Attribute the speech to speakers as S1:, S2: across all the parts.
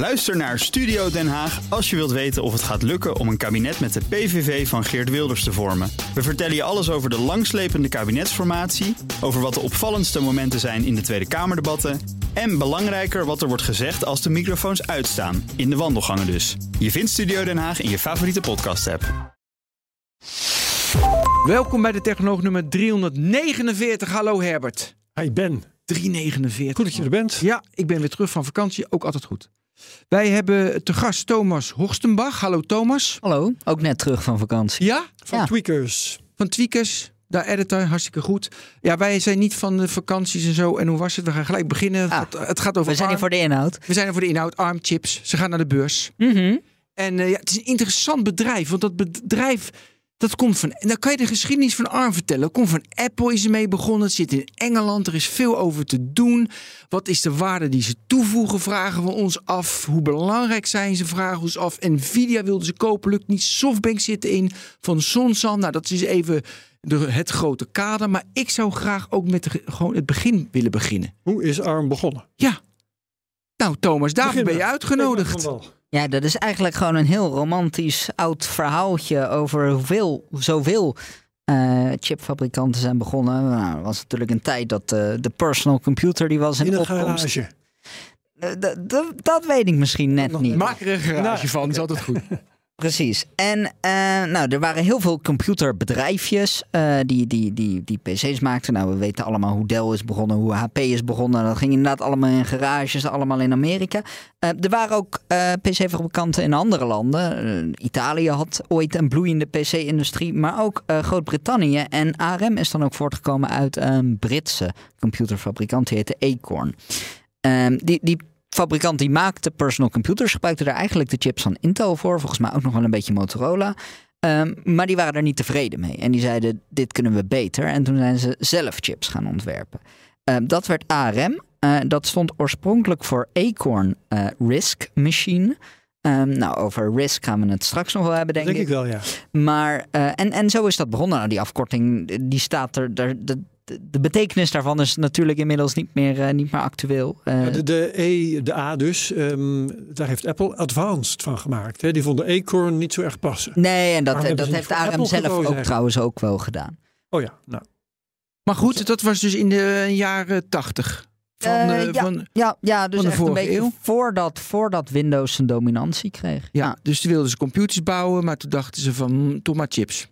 S1: Luister naar Studio Den Haag als je wilt weten of het gaat lukken om een kabinet met de PVV van Geert Wilders te vormen. We vertellen je alles over de langslepende kabinetsformatie, over wat de opvallendste momenten zijn in de Tweede Kamerdebatten en belangrijker wat er wordt gezegd als de microfoons uitstaan, in de wandelgangen dus. Je vindt Studio Den Haag in je favoriete podcast-app.
S2: Welkom bij de Technoloog nummer 349. Hallo Herbert.
S3: Hi Ben.
S2: 349.
S3: Goed dat je er bent.
S2: Ja, ik ben weer terug van vakantie. Ook altijd goed. Wij hebben te gast Thomas Horstenbach. Hallo Thomas.
S4: Hallo, ook net terug van vakantie.
S2: Ja,
S3: Van
S4: Ja.
S3: Tweakers.
S2: van Tweakers. Daar editor, hartstikke goed. Ja, wij zijn niet van de vakanties en zo. En hoe was het? We gaan gelijk beginnen.
S4: Ah,
S2: het, het gaat over
S4: We zijn hier voor de inhoud.
S2: We zijn er voor de inhoud. ARM chips. Ze gaan naar de beurs.
S4: Mhm.
S2: En eh, ja, het is een interessant bedrijf. Want dat bedrijf, dat komt van... En dan kan je de geschiedenis van ARM vertellen. Dat komt van Apple is ermee begonnen. Het zit in Engeland. Er is veel over te doen. Wat is de waarde die ze toevoegen, vragen we ons af. Hoe belangrijk zijn ze, vragen we ons af. Nvidia wilden ze kopen, lukt niet. Softbank zit erin. Van Sonsan, nou dat is even de, het grote kader. Maar ik zou graag ook met de, gewoon het begin willen beginnen.
S3: Hoe is ARM begonnen?
S2: Ja. Nou Thomas, daarvoor ben je uitgenodigd.
S4: Ja, dat is eigenlijk gewoon een heel romantisch oud verhaaltje over hoeveel, zoveel eh, chipfabrikanten zijn begonnen. Nou, er was natuurlijk een tijd dat eh, de personal computer die was in,
S3: In een
S4: opkomst.
S3: garage.
S4: Eh, dat weet ik misschien net
S3: Nog
S4: niet.
S2: Maak er een garage
S3: Nou,
S2: van, is altijd goed.
S4: Precies. En eh, nou, er waren heel veel computerbedrijfjes eh, die, die, die, die PC's maakten. Nou, we weten allemaal hoe Dell is begonnen, hoe HP is begonnen. Dat ging inderdaad allemaal in garages, allemaal in Amerika. Eh, er waren ook PC-fabrikanten in andere landen. Italië had ooit een bloeiende PC-industrie, maar ook Groot-Brittannië. En ARM is dan ook voortgekomen uit een Britse computerfabrikant, die heette Acorn. Ehm, die, die fabrikant die maakte personal computers, gebruikte daar eigenlijk de chips van Intel voor. Volgens mij ook nog wel een beetje Motorola. Ehm, maar die waren er niet tevreden mee. En die zeiden, dit kunnen we beter. En toen zijn ze zelf chips gaan ontwerpen. Ehm, dat werd ARM. Eh, dat stond oorspronkelijk voor Acorn eh, RISC Machine. Ehm, nou, over RISC gaan we het straks nog wel hebben, denk,
S3: Denk ik wel, ja.
S4: maar, eh, en, en zo is dat begonnen. Nou, die afkorting, die staat er. daar- de, betekenis daarvan is natuurlijk inmiddels niet meer, eh, niet meer actueel. Eh,
S3: Ja, de, de E, de A dus, ehm, daar heeft Apple Advanced van gemaakt. Hè. Die vonden Acorn niet zo erg passen.
S4: nee, en dat, dat
S3: ze
S4: heeft ARM
S3: Apple
S4: zelf ook
S3: eigenlijk?
S4: trouwens ook wel gedaan.
S3: Oh ja, nou.
S2: Maar goed, dat was dus in de jaren tachtig. Van,
S4: Eh,
S2: eh,
S4: ja.
S2: van,
S4: Ja, ja dus
S2: Van de
S4: echt een beetje
S2: eeuw?
S4: voordat, voordat Windows zijn dominantie kreeg.
S2: ja, dus toen wilden ze computers bouwen, maar toen dachten ze van, hm, toch maar chips.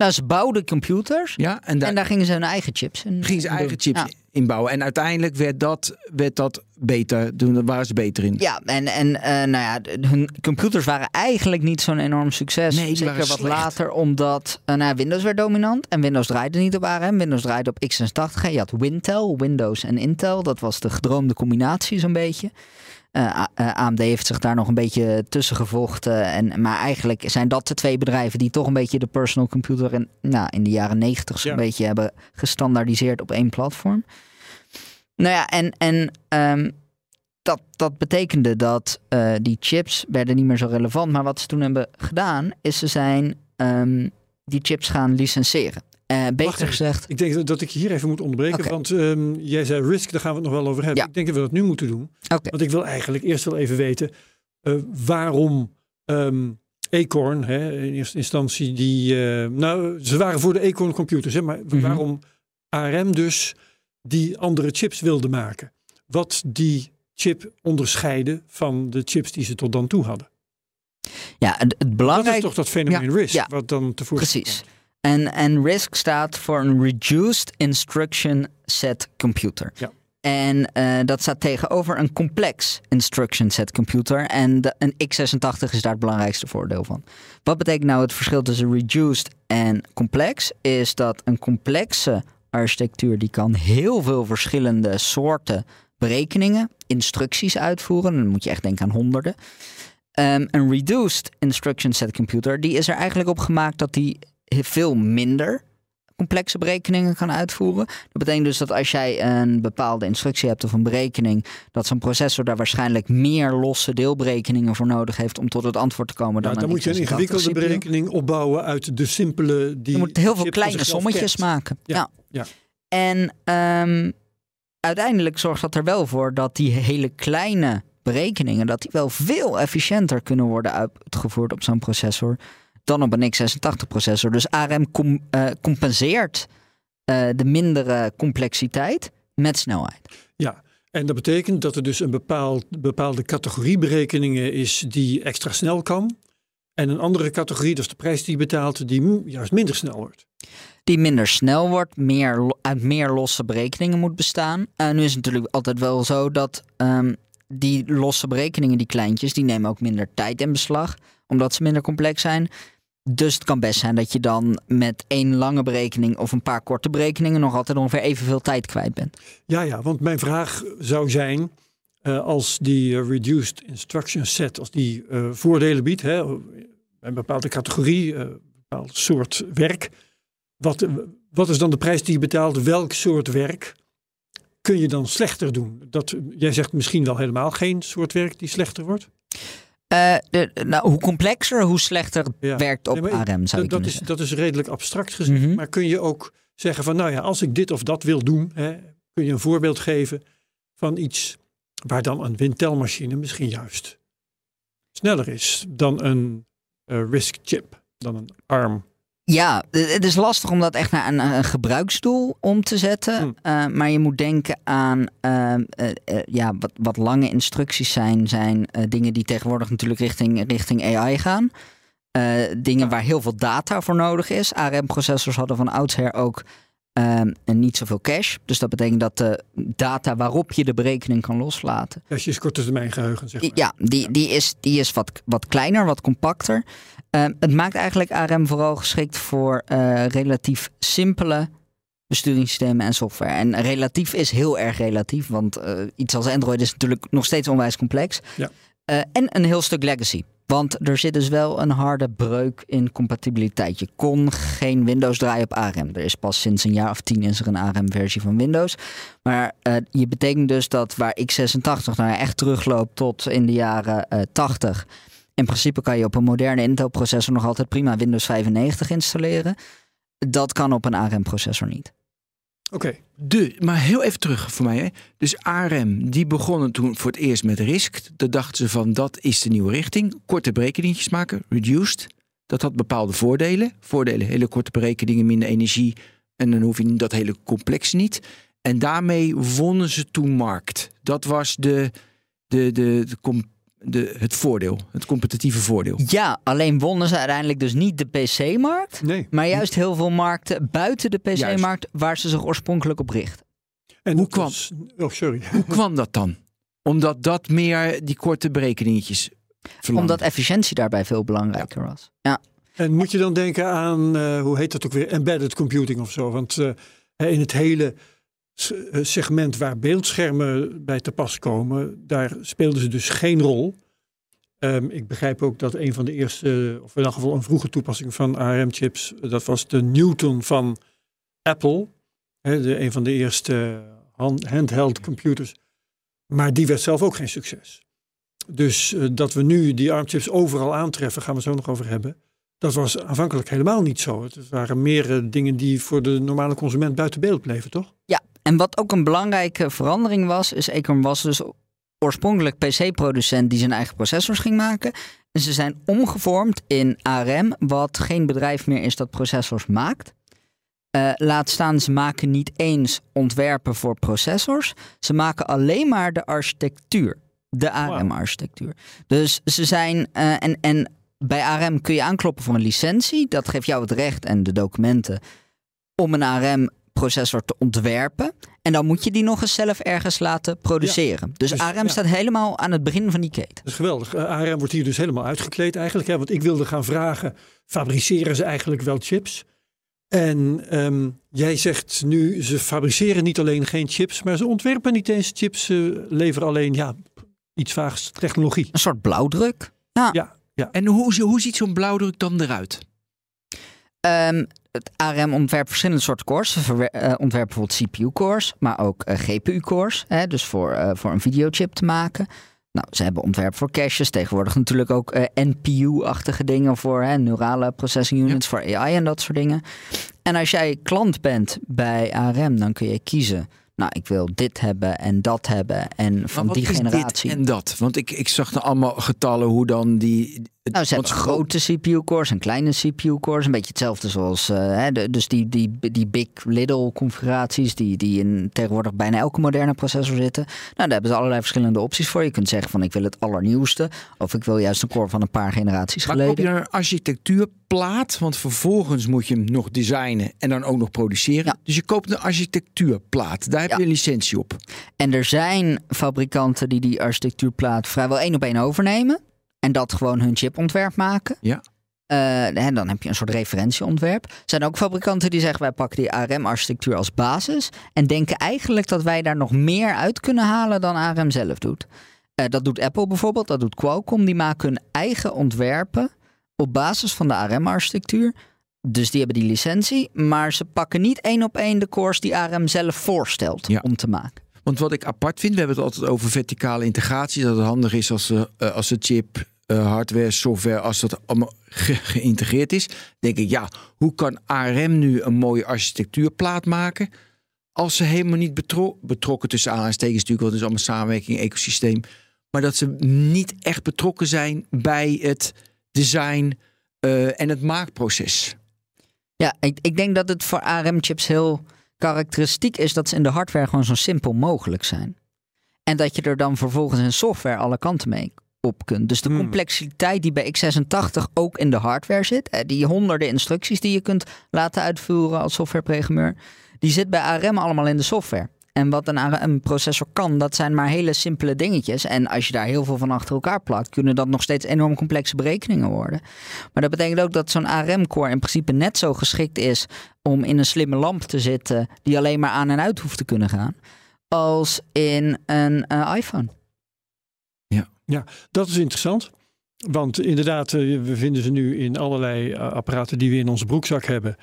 S4: Nou, ze bouwden computers
S2: Ja, en daar
S4: en daar gingen ze hun eigen chips in.
S2: gingen ze eigen
S4: doen.
S2: chips
S4: Ja.
S2: inbouwen. En uiteindelijk werd dat, werd dat beter, toen waren ze beter in.
S4: Ja, en, en eh, nou ja, hun computers waren eigenlijk niet zo'n enorm succes.
S2: Nee,
S4: Zeker wat
S2: slecht.
S4: later, omdat eh, nou, ja, Windows werd dominant. En Windows draaide niet op ARM. Windows draaide op x86. hè. Je had Wintel, Windows en Intel. Dat was de gedroomde combinatie zo'n beetje. Eh, A- eh, AMD heeft zich daar nog een beetje tussen gevochten. En, maar eigenlijk zijn dat de twee bedrijven die toch een beetje de personal computer in, nou, in de jaren negentig zo'n
S3: Ja.
S4: beetje hebben gestandaardiseerd op één platform. Nou ja, en, en ehm, dat, dat betekende dat eh, die chips werden niet meer zo relevant. Maar wat ze toen hebben gedaan, is ze zijn ehm, die chips gaan licenseren. Eh, beter gezegd,
S3: Ik denk dat ik hier even moet onderbreken. Want ehm, jij zei Risk, daar gaan we het nog wel over hebben.
S4: Ja.
S3: Ik denk dat we dat nu moeten doen. Want ik wil eigenlijk eerst wel even weten eh, waarom ehm, Acorn, hè, in eerste instantie, die. eh, nou, ze waren voor de Acorn computers, hè, maar
S4: Mhm.
S3: waarom ARM dus die andere chips wilde maken. Wat die chip onderscheiden van de chips die ze tot dan toe hadden.
S4: ja, het, het
S3: Dat is toch dat fenomeen Risk,
S4: ja.
S3: wat dan tevoorschijn
S4: Precies.
S3: komt.
S4: En, en RISC staat voor een Reduced Instruction Set Computer.
S3: Ja.
S4: En eh, dat staat tegenover een complex instruction set computer. En de, een x86 is daar het belangrijkste voordeel van. Wat betekent nou het verschil tussen reduced en complex? Is dat een complexe architectuur die kan heel veel verschillende soorten berekeningen, instructies uitvoeren. Dan moet je echt denken aan honderden. Ehm, een reduced instruction set computer, die is er eigenlijk op gemaakt dat die veel minder complexe berekeningen kan uitvoeren. Dat betekent dus dat als jij een bepaalde instructie hebt of een berekening, dat zo'n processor daar waarschijnlijk meer losse deelberekeningen voor nodig heeft om tot het antwoord te komen dan
S3: Ja, dan
S4: een
S3: moet je een
S4: x86
S3: ingewikkelde berekening opbouwen uit de simpele die.
S4: Je moet heel veel kleine sommetjes
S3: kent.
S4: maken.
S3: Ja,
S4: Ja.
S3: ja.
S4: En ehm, uiteindelijk zorgt dat er wel voor dat die hele kleine berekeningen, dat die wel veel efficiënter kunnen worden uitgevoerd op zo'n processor dan op een x86 processor. Dus ARM com- eh, compenseert eh, de mindere complexiteit met snelheid.
S3: Ja, en dat betekent dat er dus een bepaald, bepaalde categorie berekeningen is die extra snel kan. En een andere categorie, dat is de prijs die je betaalt, die juist minder snel wordt.
S4: die minder snel wordt, meer, uit meer losse berekeningen moet bestaan. En nu is het natuurlijk altijd wel zo dat ehm, die losse berekeningen, die kleintjes, die nemen ook minder tijd in beslag, omdat ze minder complex zijn. Dus het kan best zijn dat je dan met één lange berekening of een paar korte berekeningen nog altijd ongeveer evenveel tijd kwijt bent.
S3: Ja, ja, want mijn vraag zou zijn, eh, als die eh, reduced instruction set, als die eh, voordelen biedt, hè, een bepaalde categorie, een bepaald soort werk, wat, wat is dan de prijs die je betaalt? Welk soort werk kun je dan slechter doen? Dat, jij zegt misschien wel helemaal geen soort werk die slechter wordt.
S4: Eh, de, nou, hoe complexer, hoe slechter
S3: Ja.
S4: werkt op
S3: Nee,
S4: ARM, zou je
S3: dat, is, dat is redelijk abstract gezegd.
S4: Mhm.
S3: Maar kun je ook zeggen van, nou ja, als ik dit of dat wil doen, hè, kun je een voorbeeld geven van iets waar dan een windtelmachine misschien juist sneller is dan een eh, RISC chip, dan een ARM.
S4: Ja, het het is lastig om dat echt naar een, een gebruiksdoel om te zetten.
S3: Hmm.
S4: Eh, maar je moet denken aan eh, eh, ja, wat, wat lange instructies zijn, zijn eh, dingen die tegenwoordig natuurlijk richting, richting AI gaan. Eh, dingen waar heel veel data voor nodig is. ARM-processors hadden van oudsher ook ehm, niet zoveel cache. Dus dat betekent dat de data waarop je de berekening kan loslaten,
S3: Als je korte termijn geheugen, zeg maar.
S4: ja, die, die is, die is wat, wat kleiner, wat compacter. Ehm, het maakt eigenlijk ARM vooral geschikt voor eh, relatief simpele besturingssystemen en software. En relatief is heel erg relatief, want eh, iets als Android is natuurlijk nog steeds onwijs complex.
S3: Ja.
S4: Eh, en een heel stuk legacy. Want er zit dus wel een harde breuk in compatibiliteit. Je kon geen Windows draaien op ARM. Er is pas sinds een jaar of tien is er een ARM-versie van Windows. Maar eh, je betekent dus dat waar x86 nou echt terugloopt tot in de jaren eh 80. In principe kan je op een moderne Intel-processor nog altijd prima Windows 95 installeren. Dat kan op een ARM-processor niet.
S3: Oké,
S2: De, maar heel even terug voor mij. Hè. Dus ARM, die begonnen toen voor het eerst met RISC. Dan dachten ze van dat is de nieuwe richting. Korte berekeningetjes maken, reduced. Dat had bepaalde voordelen. Voordelen, hele korte berekeningen, minder energie. En dan hoef je dat hele complexe niet. En daarmee wonnen ze toen markt. Dat was de, de, de, de, com- de, het voordeel, het competitieve voordeel.
S4: Ja, alleen wonnen ze uiteindelijk dus niet de PC-markt.
S3: nee.
S4: Maar juist heel veel markten buiten de PC-markt waar ze zich oorspronkelijk op richten.
S3: En
S2: Hoe kwam-
S3: was- oh, sorry.
S2: Hoe kwam dat dan? Omdat dat meer die korte berekeningetjes verlangde.
S4: Omdat efficiëntie daarbij veel belangrijker was. Ja.
S3: En moet je dan denken aan, eh, hoe heet dat ook weer, embedded computing of zo? Want eh, hè, in het hele segment waar beeldschermen bij te pas komen, daar speelden ze dus geen rol. Ehm, ik begrijp ook dat een van de eerste, of in elk geval een vroege toepassing van ARM-chips, dat was de Newton van Apple. De, een van de eerste hand- handheld computers. Maar die werd zelf ook geen succes. Dus eh, dat we nu die ARM-chips overal aantreffen, gaan we zo nog over hebben. Dat was aanvankelijk helemaal niet zo. Het waren meer eh, dingen die voor de normale consument buiten beeld bleven, toch?
S4: Ja, en wat ook een belangrijke verandering was, is Acorn was dus oorspronkelijk PC-producent die zijn eigen processors ging maken. En ze zijn omgevormd in ARM, wat geen bedrijf meer is dat processors maakt. Eh, laat staan, ze maken niet eens ontwerpen voor processors. Ze maken alleen maar de architectuur. De ARM-architectuur. Dus ze zijn. eh, en, en bij ARM kun je aankloppen voor een licentie. Dat geeft jou het recht en de documenten om een ARM-processor te ontwerpen. En dan moet je die nog eens zelf ergens laten produceren. Dus,
S3: Dus,
S4: ARM
S3: ja.
S4: staat helemaal aan het begin van die keten.
S3: Dat is geweldig. Eh, ARM wordt hier dus helemaal uitgekleed eigenlijk. Hè? Want ik wilde gaan vragen, fabriceren ze eigenlijk wel chips? En ehm, jij zegt nu, ze fabriceren niet alleen geen chips, maar ze ontwerpen niet eens chips. Ze leveren alleen, ja, iets vaags technologie.
S4: Een soort blauwdruk. Ja.
S3: Ja, ja.
S2: En hoe, hoe ziet zo'n blauwdruk dan eruit?
S4: Ehm, het ARM ontwerpt verschillende soorten cores. Ze eh, ontwerpen bijvoorbeeld CPU-cores, maar ook eh, GPU-cores. Dus voor, eh, voor een videochip te maken. Nou, ze hebben ontwerp voor caches. Tegenwoordig natuurlijk ook NPU-achtige dingen voor hè, neurale processing units, voor AI en dat soort dingen. En als jij klant bent bij ARM, dan kun je kiezen. nou, ik wil dit hebben en dat hebben en van die generatie.
S2: Dit en dat. Want ik, ik zag er allemaal getallen hoe dan die.
S4: Nou, ze hebben grote CPU-cores en kleine CPU-cores. Een beetje hetzelfde zoals eh, hè, de, dus die, die, die big little configuraties die, die in tegenwoordig bijna elke moderne processor zitten. Nou, daar hebben ze allerlei verschillende opties voor. Je kunt zeggen van ik wil het allernieuwste. Of ik wil juist een core van een paar generaties
S2: Maar koop je
S4: geleden.
S2: dan een architectuurplaat? Want vervolgens moet je hem nog designen en dan ook nog produceren.
S4: Ja.
S2: Dus je koopt een architectuurplaat. Daar heb
S4: Ja.
S2: je een licentie op.
S4: En er zijn fabrikanten die die architectuurplaat vrijwel één op één overnemen. En dat gewoon hun chipontwerp maken.
S2: Ja.
S4: Eh, en dan heb je een soort referentieontwerp. Er zijn ook fabrikanten die zeggen wij pakken die ARM-architectuur als basis. En denken eigenlijk dat wij daar nog meer uit kunnen halen dan ARM zelf doet. Eh, dat doet Apple bijvoorbeeld, dat doet Qualcomm. Die maken hun eigen ontwerpen op basis van de ARM-architectuur. Dus die hebben die licentie. Maar ze pakken niet één op één de cores die ARM zelf voorstelt
S2: Ja.
S4: om te maken.
S2: Want wat ik apart vind, we hebben het altijd over verticale integratie. Dat het handig is als de, eh, als de chip, eh, hardware, software, als dat allemaal ge- geïntegreerd is. Denk ik, ja, hoe kan ARM nu een mooie architectuurplaat maken? Als ze helemaal niet betro betrokken tussen aanhalingstekens natuurlijk, want het is allemaal samenwerking, ecosysteem. Maar dat ze niet echt betrokken zijn bij het design eh, en het maakproces.
S4: Ja, ik, ik denk dat het voor ARM-chips heel karakteristiek is dat ze in de hardware gewoon zo simpel mogelijk zijn. En dat je er dan vervolgens in software alle kanten mee op kunt. Dus de
S3: Hmm.
S4: complexiteit die bij x86 ook in de hardware zit, eh, die honderden instructies die je kunt laten uitvoeren als softwareprogrammeur, die zit bij ARM allemaal in de software. En wat een ARM-processor kan, dat zijn maar hele simpele dingetjes. En als je daar heel veel van achter elkaar plakt, kunnen dat nog steeds enorm complexe berekeningen worden. Maar dat betekent ook dat zo'n ARM-core in principe net zo geschikt is om in een slimme lamp te zitten die alleen maar aan en uit hoeft te kunnen gaan, als in een eh, iPhone.
S3: Dat is interessant. Want inderdaad, eh, we vinden ze nu in allerlei eh, apparaten die we in onze broekzak hebben.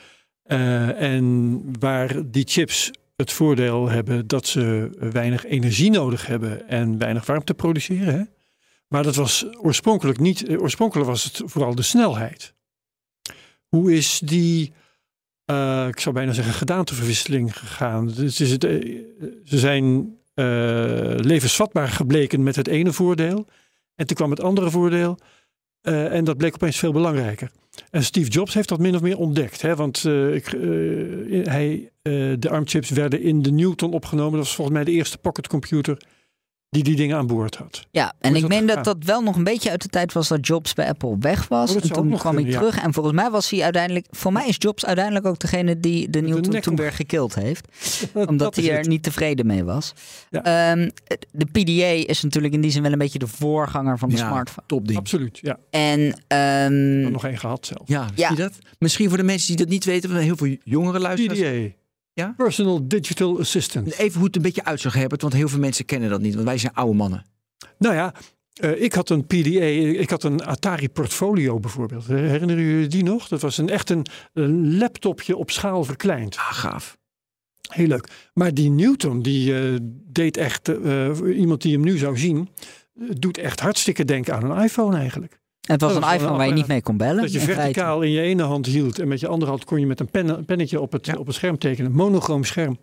S3: Eh, en waar die chips het voordeel hebben dat ze weinig energie nodig hebben en weinig warmte produceren. Hè? Maar dat was oorspronkelijk niet. eh, Oorspronkelijk was het vooral de snelheid. Hoe is die, eh, ik zou bijna zeggen, gedaanteverwisseling gegaan? Dus is het, eh, ze zijn levensvatbaar gebleken met het ene voordeel. En toen kwam het andere voordeel. Eh, en dat bleek opeens veel belangrijker. En Steve Jobs heeft dat min of meer ontdekt. Hè? Want eh, ik, eh, hij, de ARM-chips werden in de Newton opgenomen. Dat was volgens mij de eerste pocketcomputer die die dingen aan boord had.
S4: Ja, en ik
S3: dat
S4: meen dat dat wel nog een beetje uit de tijd was dat Jobs bij Apple weg was.
S3: Oh,
S4: en toen
S3: nog
S4: kwam hij
S3: ja.
S4: terug. En volgens mij was hij uiteindelijk. Voor mij is Jobs uiteindelijk ook degene die de Newton
S3: nek
S4: toen
S3: om-
S4: weer gekild heeft.
S3: Dat
S4: Omdat hij er
S3: het.
S4: niet tevreden mee was.
S3: Ja.
S4: Ehm, de PDA is natuurlijk in die zin wel een beetje de voorganger van de
S2: Ja.
S4: smartphone.
S2: Topding.
S3: Absoluut, ja.
S4: En
S3: Ik
S4: ehm,
S3: heb nog één gehad zelf.
S2: Ja,
S4: Ja.
S2: zie je dat? Misschien voor de mensen die dat niet weten, want heel veel jongere luisteraars.
S3: PDA.
S2: Ja?
S3: Personal Digital Assistant.
S2: Even hoe het een beetje uitzag, Herbert, want heel veel mensen kennen dat niet, want wij zijn oude mannen.
S3: Nou ja, eh, ik had een PDA, ik had een Atari Portfolio bijvoorbeeld. Herinneren jullie die nog? Dat was een echt een, een laptopje op schaal verkleind.
S2: Ah, gaaf.
S3: Heel leuk. Maar die Newton, die eh, deed echt, eh, iemand die hem nu zou zien, doet echt hartstikke denken aan een iPhone eigenlijk.
S4: Het was een iPhone waar je niet mee kon bellen.
S3: Dat je
S4: in
S3: verticaal in je ene hand hield en met je andere hand kon je met een pen, pennetje op het,
S2: Ja.
S3: op het scherm tekenen. Monochroom scherm.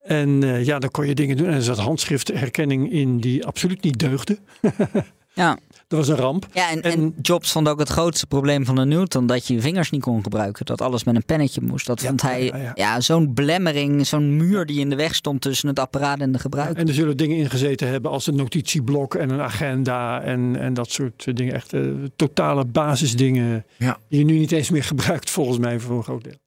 S3: En eh, ja, dan kon je dingen doen. En er zat handschriftherkenning in die absoluut niet deugde.
S4: Ja.
S3: Dat was een ramp.
S4: Ja, en, en,
S3: En-
S4: Jobs vond ook het grootste probleem van de Newton dat je je vingers niet kon gebruiken. Dat alles met een pennetje moest. Dat
S3: Ja,
S4: vond hij
S3: ja,
S4: ja,
S3: ja.
S4: zo'n belemmering, zo'n muur die in de weg stond tussen het apparaat en de gebruiker.
S3: En er zullen dingen ingezeten hebben als een notitieblok en een agenda en, en dat soort dingen. Echt eh, totale basisdingen die je nu niet eens meer gebruikt volgens mij voor een groot deel.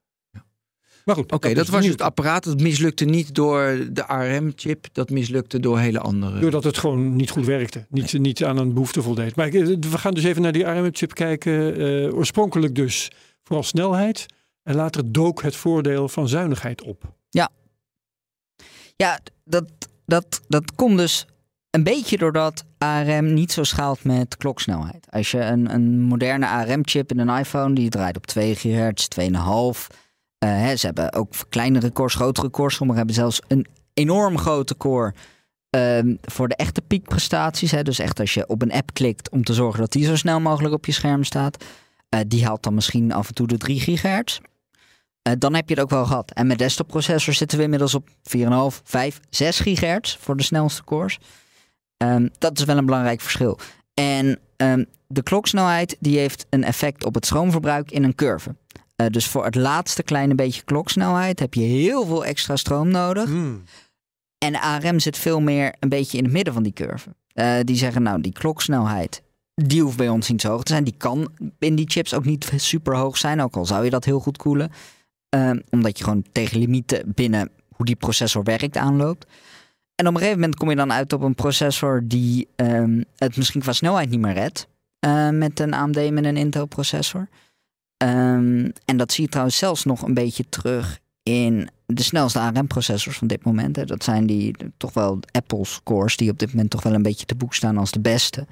S3: Maar goed.
S2: Oké, dat was het apparaat. Dat mislukte niet door de ARM-chip, dat mislukte door hele andere.
S3: Doordat het gewoon niet goed werkte. Niet, niet aan een behoefte voldeed. Maar we gaan dus even naar die ARM-chip kijken. Eh, oorspronkelijk dus vooral snelheid. En later dook het voordeel van zuinigheid op.
S4: Ja, dat, dat, dat komt dus een beetje doordat ARM niet zo schaalt met kloksnelheid. Als je een, een moderne ARM-chip in een iPhone, die draait op 2 GHz, 2,5. Eh, hè, ze hebben ook kleinere cores, grotere cores. Sommigen hebben zelfs een enorm grote core ehm, voor de echte piekprestaties. Hè. Dus echt als je op een app klikt om te zorgen dat die zo snel mogelijk op je scherm staat. eh, die haalt dan misschien af en toe de 3 gigahertz. eh, dan heb je het ook wel gehad. En met desktopprocessors zitten we inmiddels op 4,5, 5, 6 gigahertz voor de snelste cores. Ehm, dat is wel een belangrijk verschil. En ehm, de kloksnelheid die heeft een effect op het stroomverbruik in een curve. Eh, dus voor het laatste kleine beetje kloksnelheid heb je heel veel extra stroom nodig.
S3: Hmm.
S4: En ARM zit veel meer een beetje in het midden van die curve. Eh, die zeggen nou, die kloksnelheid, die hoeft bij ons niet zo hoog te zijn. Die kan in die chips ook niet super hoog zijn, ook al zou je dat heel goed koelen. Ehm, omdat je gewoon tegen limieten binnen hoe die processor werkt aanloopt. En op een gegeven moment kom je dan uit op een processor die ehm, het misschien qua snelheid niet meer redt. eh, met een AMD met een Intel processor. Ehm, en dat zie je trouwens zelfs nog een beetje terug in de snelste ARM-processors van dit moment. Hè. Dat zijn die toch wel Apple's cores die op dit moment toch wel een beetje te boek staan als de beste.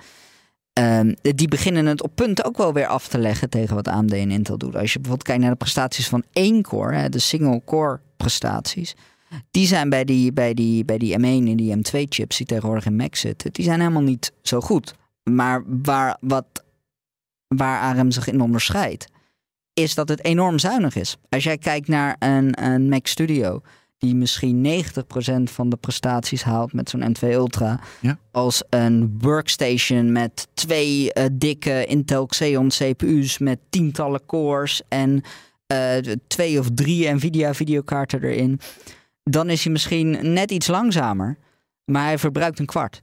S4: Ehm, die beginnen het op punten ook wel weer af te leggen tegen wat AMD en Intel doen. Als je bijvoorbeeld kijkt naar de prestaties van één core, hè, de single-core prestaties. Die zijn bij die, bij, die, bij die M1 en die M2 chips die tegenwoordig in Mac zitten, die zijn helemaal niet zo goed. Maar waar, wat, waar ARM zich in onderscheidt, is dat het enorm zuinig is. Als jij kijkt naar een, een Mac Studio, die misschien 90% van de prestaties haalt met zo'n M2 Ultra,
S2: Ja.
S4: als een workstation met twee eh, dikke Intel Xeon CPU's met tientallen cores en eh, twee of drie Nvidia videokaarten erin, dan is hij misschien net iets langzamer, maar hij verbruikt een kwart.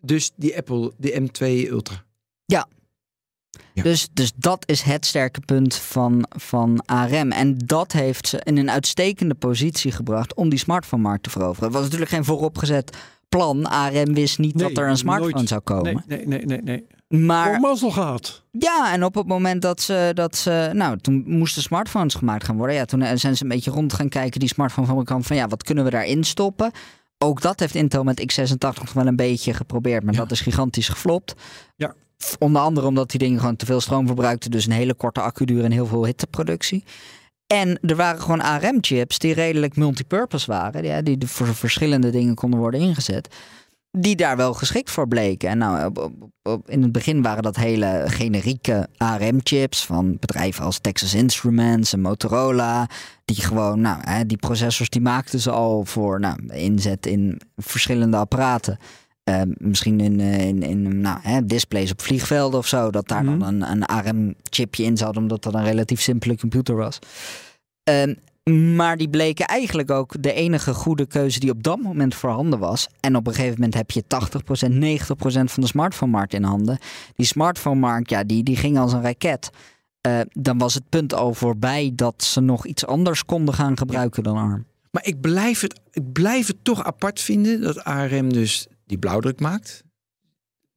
S2: Dus die Apple, de M2 Ultra. Ja.
S4: Dus, dus dat is het sterke punt van, van ARM. En dat heeft ze in een uitstekende positie gebracht om die smartphone-markt te veroveren. Het was natuurlijk geen vooropgezet plan. ARM wist niet
S3: Nee,
S4: dat er een smartphone
S3: nooit.
S4: zou komen.
S3: Nee, nee, nee, nee. nee.
S4: Maar
S3: mazzel gehad.
S4: ja, en op het moment dat ze, dat ze. Nou, toen moesten smartphones gemaakt gaan worden. Ja, toen eh, zijn ze een beetje rond gaan kijken, die smartphone-fabrikant. Van ja, wat kunnen we daarin stoppen? Ook dat heeft Intel met x86 nog wel een beetje geprobeerd. Maar
S2: Ja.
S4: dat is gigantisch geflopt.
S3: Ja.
S4: Onder andere omdat die dingen gewoon te veel stroom verbruikten. Dus een hele korte accuduur en heel veel hitteproductie. En er waren gewoon ARM-chips die redelijk multipurpose waren. Ja, die voor verschillende dingen konden worden ingezet. Die daar wel geschikt voor bleken. En nou, in het begin waren dat hele generieke ARM-chips van bedrijven als Texas Instruments en Motorola. Die gewoon, nou, hè, die processors die maakten ze al voor nou, inzet in verschillende apparaten. Eh, misschien in, eh, in, in nou, hè, displays op vliegvelden of zo. Dat daar
S3: Mhm.
S4: dan een, een ARM-chipje in zat, omdat dat een relatief simpele computer was. Ehm, maar die bleken eigenlijk ook de enige goede keuze die op dat moment voorhanden was. En op een gegeven moment heb je 80%, 90% van de smartphone-markt in handen. Die smartphone-markt, ja, die, die ging als een raket. Eh, dan was het punt al voorbij dat ze nog iets anders konden gaan gebruiken dan ARM.
S2: Maar ik blijf, het, ik blijf het toch apart vinden dat ARM dus die blauwdruk maakt.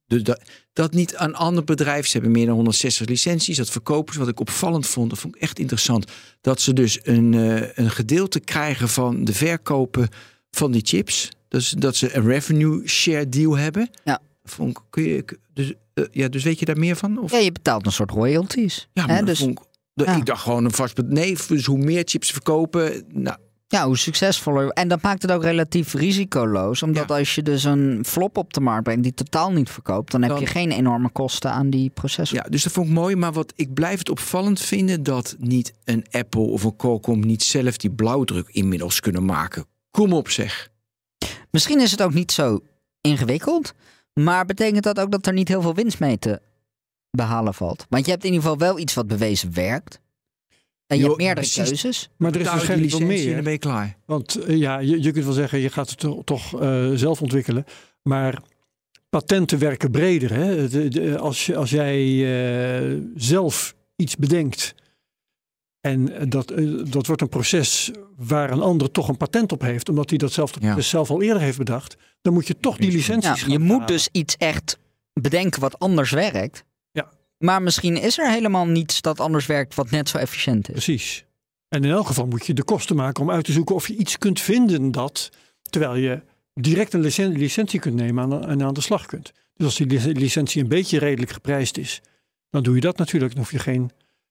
S2: Dus dat, dat niet een ander bedrijf, ze hebben meer dan 160 licenties, dat verkopen ze. Wat ik opvallend vond, dat vond ik echt interessant. Dat ze dus een, eh, een gedeelte krijgen van de verkopen van die chips. Dus dat ze een revenue share deal hebben.
S4: Ja.
S2: Vond ik, kun je, dus, eh, ja, dus weet je daar meer van? Of?
S4: Ja, je betaalt een soort royalties.
S2: Ja, maar
S4: dus
S2: vond ik, dat-
S4: ja.
S2: ik dacht gewoon een vast... Nee, dus hoe meer chips ze verkopen... Nou,
S4: Ja, hoe succesvoller. En dat maakt het ook relatief risicoloos. Omdat
S2: Ja.
S4: als je dus een flop op de markt brengt die totaal niet verkoopt, dan heb je geen enorme kosten aan die processor.
S2: Ja, dus dat vond ik mooi. Maar wat ik blijf het opvallend vinden dat niet een Apple of een Qualcomm niet zelf die blauwdruk inmiddels kunnen maken. Kom op zeg.
S4: Misschien is het ook niet zo ingewikkeld. Maar betekent dat ook dat er niet heel veel winst mee te behalen valt? Want je hebt in ieder geval wel iets wat bewezen werkt. En je hebt meerdere
S2: precies.
S4: keuzes.
S3: Maar er is waarschijnlijk wel
S2: licentie en dan
S3: meer.
S2: ben je klaar.
S3: Want eh, ja, je, je kunt wel zeggen, je gaat het to- toch eh, zelf ontwikkelen. Maar patenten werken breder. Hè? De- de- als, je, als jij eh, zelf iets bedenkt en dat, eh, dat wordt een proces waar een ander toch een patent op heeft, omdat hij dat zelf,
S2: Ja.
S3: dus zelf al eerder heeft bedacht, dan moet je toch die licenties
S4: Ja, je moet dus iets echt bedenken wat anders werkt. Maar misschien is er helemaal niets dat anders werkt wat net zo efficiënt is.
S3: Precies. En in elk geval moet je de kosten maken om uit te zoeken of je iets kunt vinden dat, terwijl je direct een licen- licentie kunt nemen en aan de slag kunt. Dus als die lic- licentie een beetje redelijk geprijsd is, dan doe je dat natuurlijk. Dan hoef je geen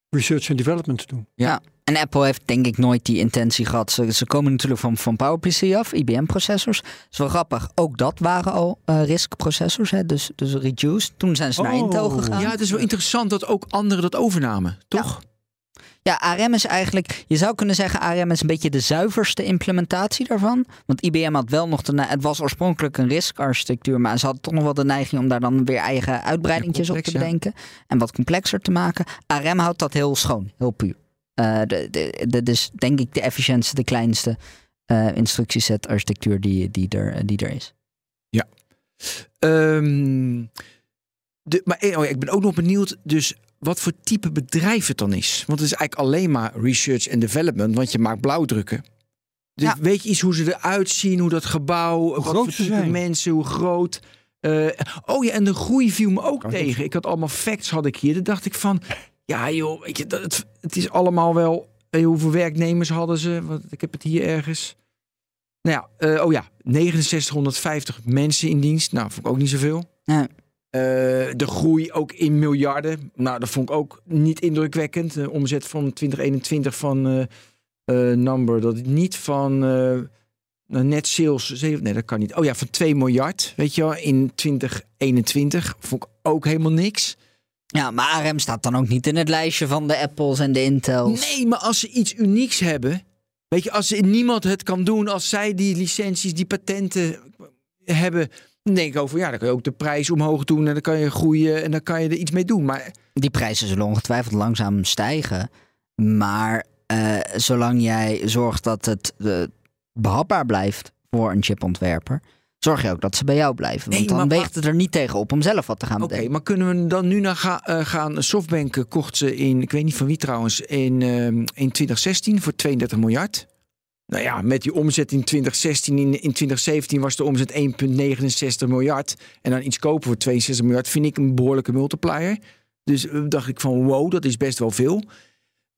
S3: research en development te doen.
S4: Ja. En Apple heeft denk ik nooit die intentie gehad. Ze, ze komen natuurlijk van, van PowerPC af, IBM-processors. Dat is wel grappig. Ook dat waren al eh RISC-processors, hè? Dus, dus reduced. Toen zijn ze naar
S3: Oh.
S4: Intel gegaan.
S2: Ja, het is wel interessant dat ook anderen dat overnamen, toch?
S4: Ja, ARM is eigenlijk, je zou kunnen zeggen, ARM is een beetje de zuiverste implementatie daarvan. Want IBM had wel nog de, het was oorspronkelijk een RISC-architectuur, maar ze hadden toch nog wel de neiging om daar dan weer eigen uitbreidingjes op
S2: complex,
S4: te
S2: ja.
S4: bedenken. En wat complexer te maken. ARM houdt dat heel schoon, heel puur. Eh de, de, de, dus denk ik de efficiëntste, de kleinste eh instructieset architectuur die, die, er, die er is.
S2: Ehm, de, maar eh, oh ja, ik ben ook nog benieuwd, dus wat voor type bedrijf het dan is. Want het is eigenlijk alleen maar research en development, want je maakt blauwdrukken. Dus
S4: Ja.
S2: weet je iets hoe ze eruit zien, hoe dat gebouw, wat
S3: groot
S2: voor
S3: ze
S2: type
S3: zijn.
S2: mensen, hoe groot. Eh, oh ja, en de groei viel me ook
S3: Kan
S2: tegen. Ik had allemaal facts had ik hier. Dan dacht ik van, ja joh, weet je, dat, het, het is allemaal wel. eh, hoeveel werknemers hadden ze? Want ik heb het hier ergens. Nou ja, eh, oh ja, 6950 mensen in dienst. Nou, vond ik ook niet zoveel. Eh, de groei ook in miljarden. Nou, dat vond ik ook niet indrukwekkend. De omzet van 2021 van eh, Number, dat niet van net sales. Nee, dat kan niet. Oh ja, van 2 miljard, weet je wel, in 2021 vond ik ook helemaal niks.
S4: Ja, maar ARM staat dan ook niet in het lijstje van de Apples en de Intels.
S2: Nee, maar als ze iets unieks hebben, weet je, als ze- niemand het kan doen, als zij die licenties, die patenten hebben, dan denk ik over, ja, dan kan je ook de prijs omhoog doen en dan kan je groeien en dan kan je er iets mee doen. Maar
S4: Die prijzen zullen ongetwijfeld langzaam stijgen. Maar eh, zolang jij zorgt dat het eh, behapbaar blijft voor een chipontwerper, zorg je ook dat ze bij jou blijven. Want
S2: Nee,
S4: dan weegt het er niet tegen op om zelf wat te gaan
S2: Oké, maar kunnen we dan nu naar ga- eh, gaan? Softbank eh, kocht ze in, ik weet niet van wie trouwens, in, ehm, in 2016 voor 32 miljard. Nou ja, met die omzet in 2016, in, in 2017 was de omzet 1,69 miljard. En dan iets kopen voor 62 miljard vind ik een behoorlijke multiplier. Dus eh, dacht ik van wow, dat is best wel veel.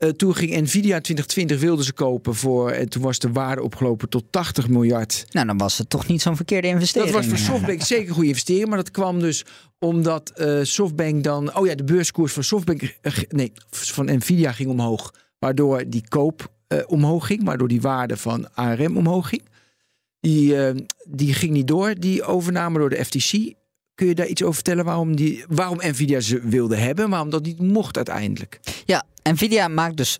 S2: Eh, toen ging Nvidia 2020 wilden ze kopen voor, en toen was de waarde opgelopen tot 80 miljard.
S4: Nou, dan was het toch niet zo'n verkeerde investering.
S2: Dat was voor Softbank zeker een goede investering. Maar dat kwam dus omdat eh, Softbank dan... Oh ja, de beurskoers van Softbank... eh, nee, van Nvidia ging omhoog. Waardoor die koop eh, omhoog ging. Waardoor die waarde van ARM omhoog ging. Die, eh, die ging niet door, die overname door de FTC. Kun je daar iets over vertellen waarom, die, waarom Nvidia ze wilde hebben... waarom dat niet mocht uiteindelijk?
S4: Ja, Nvidia maakt dus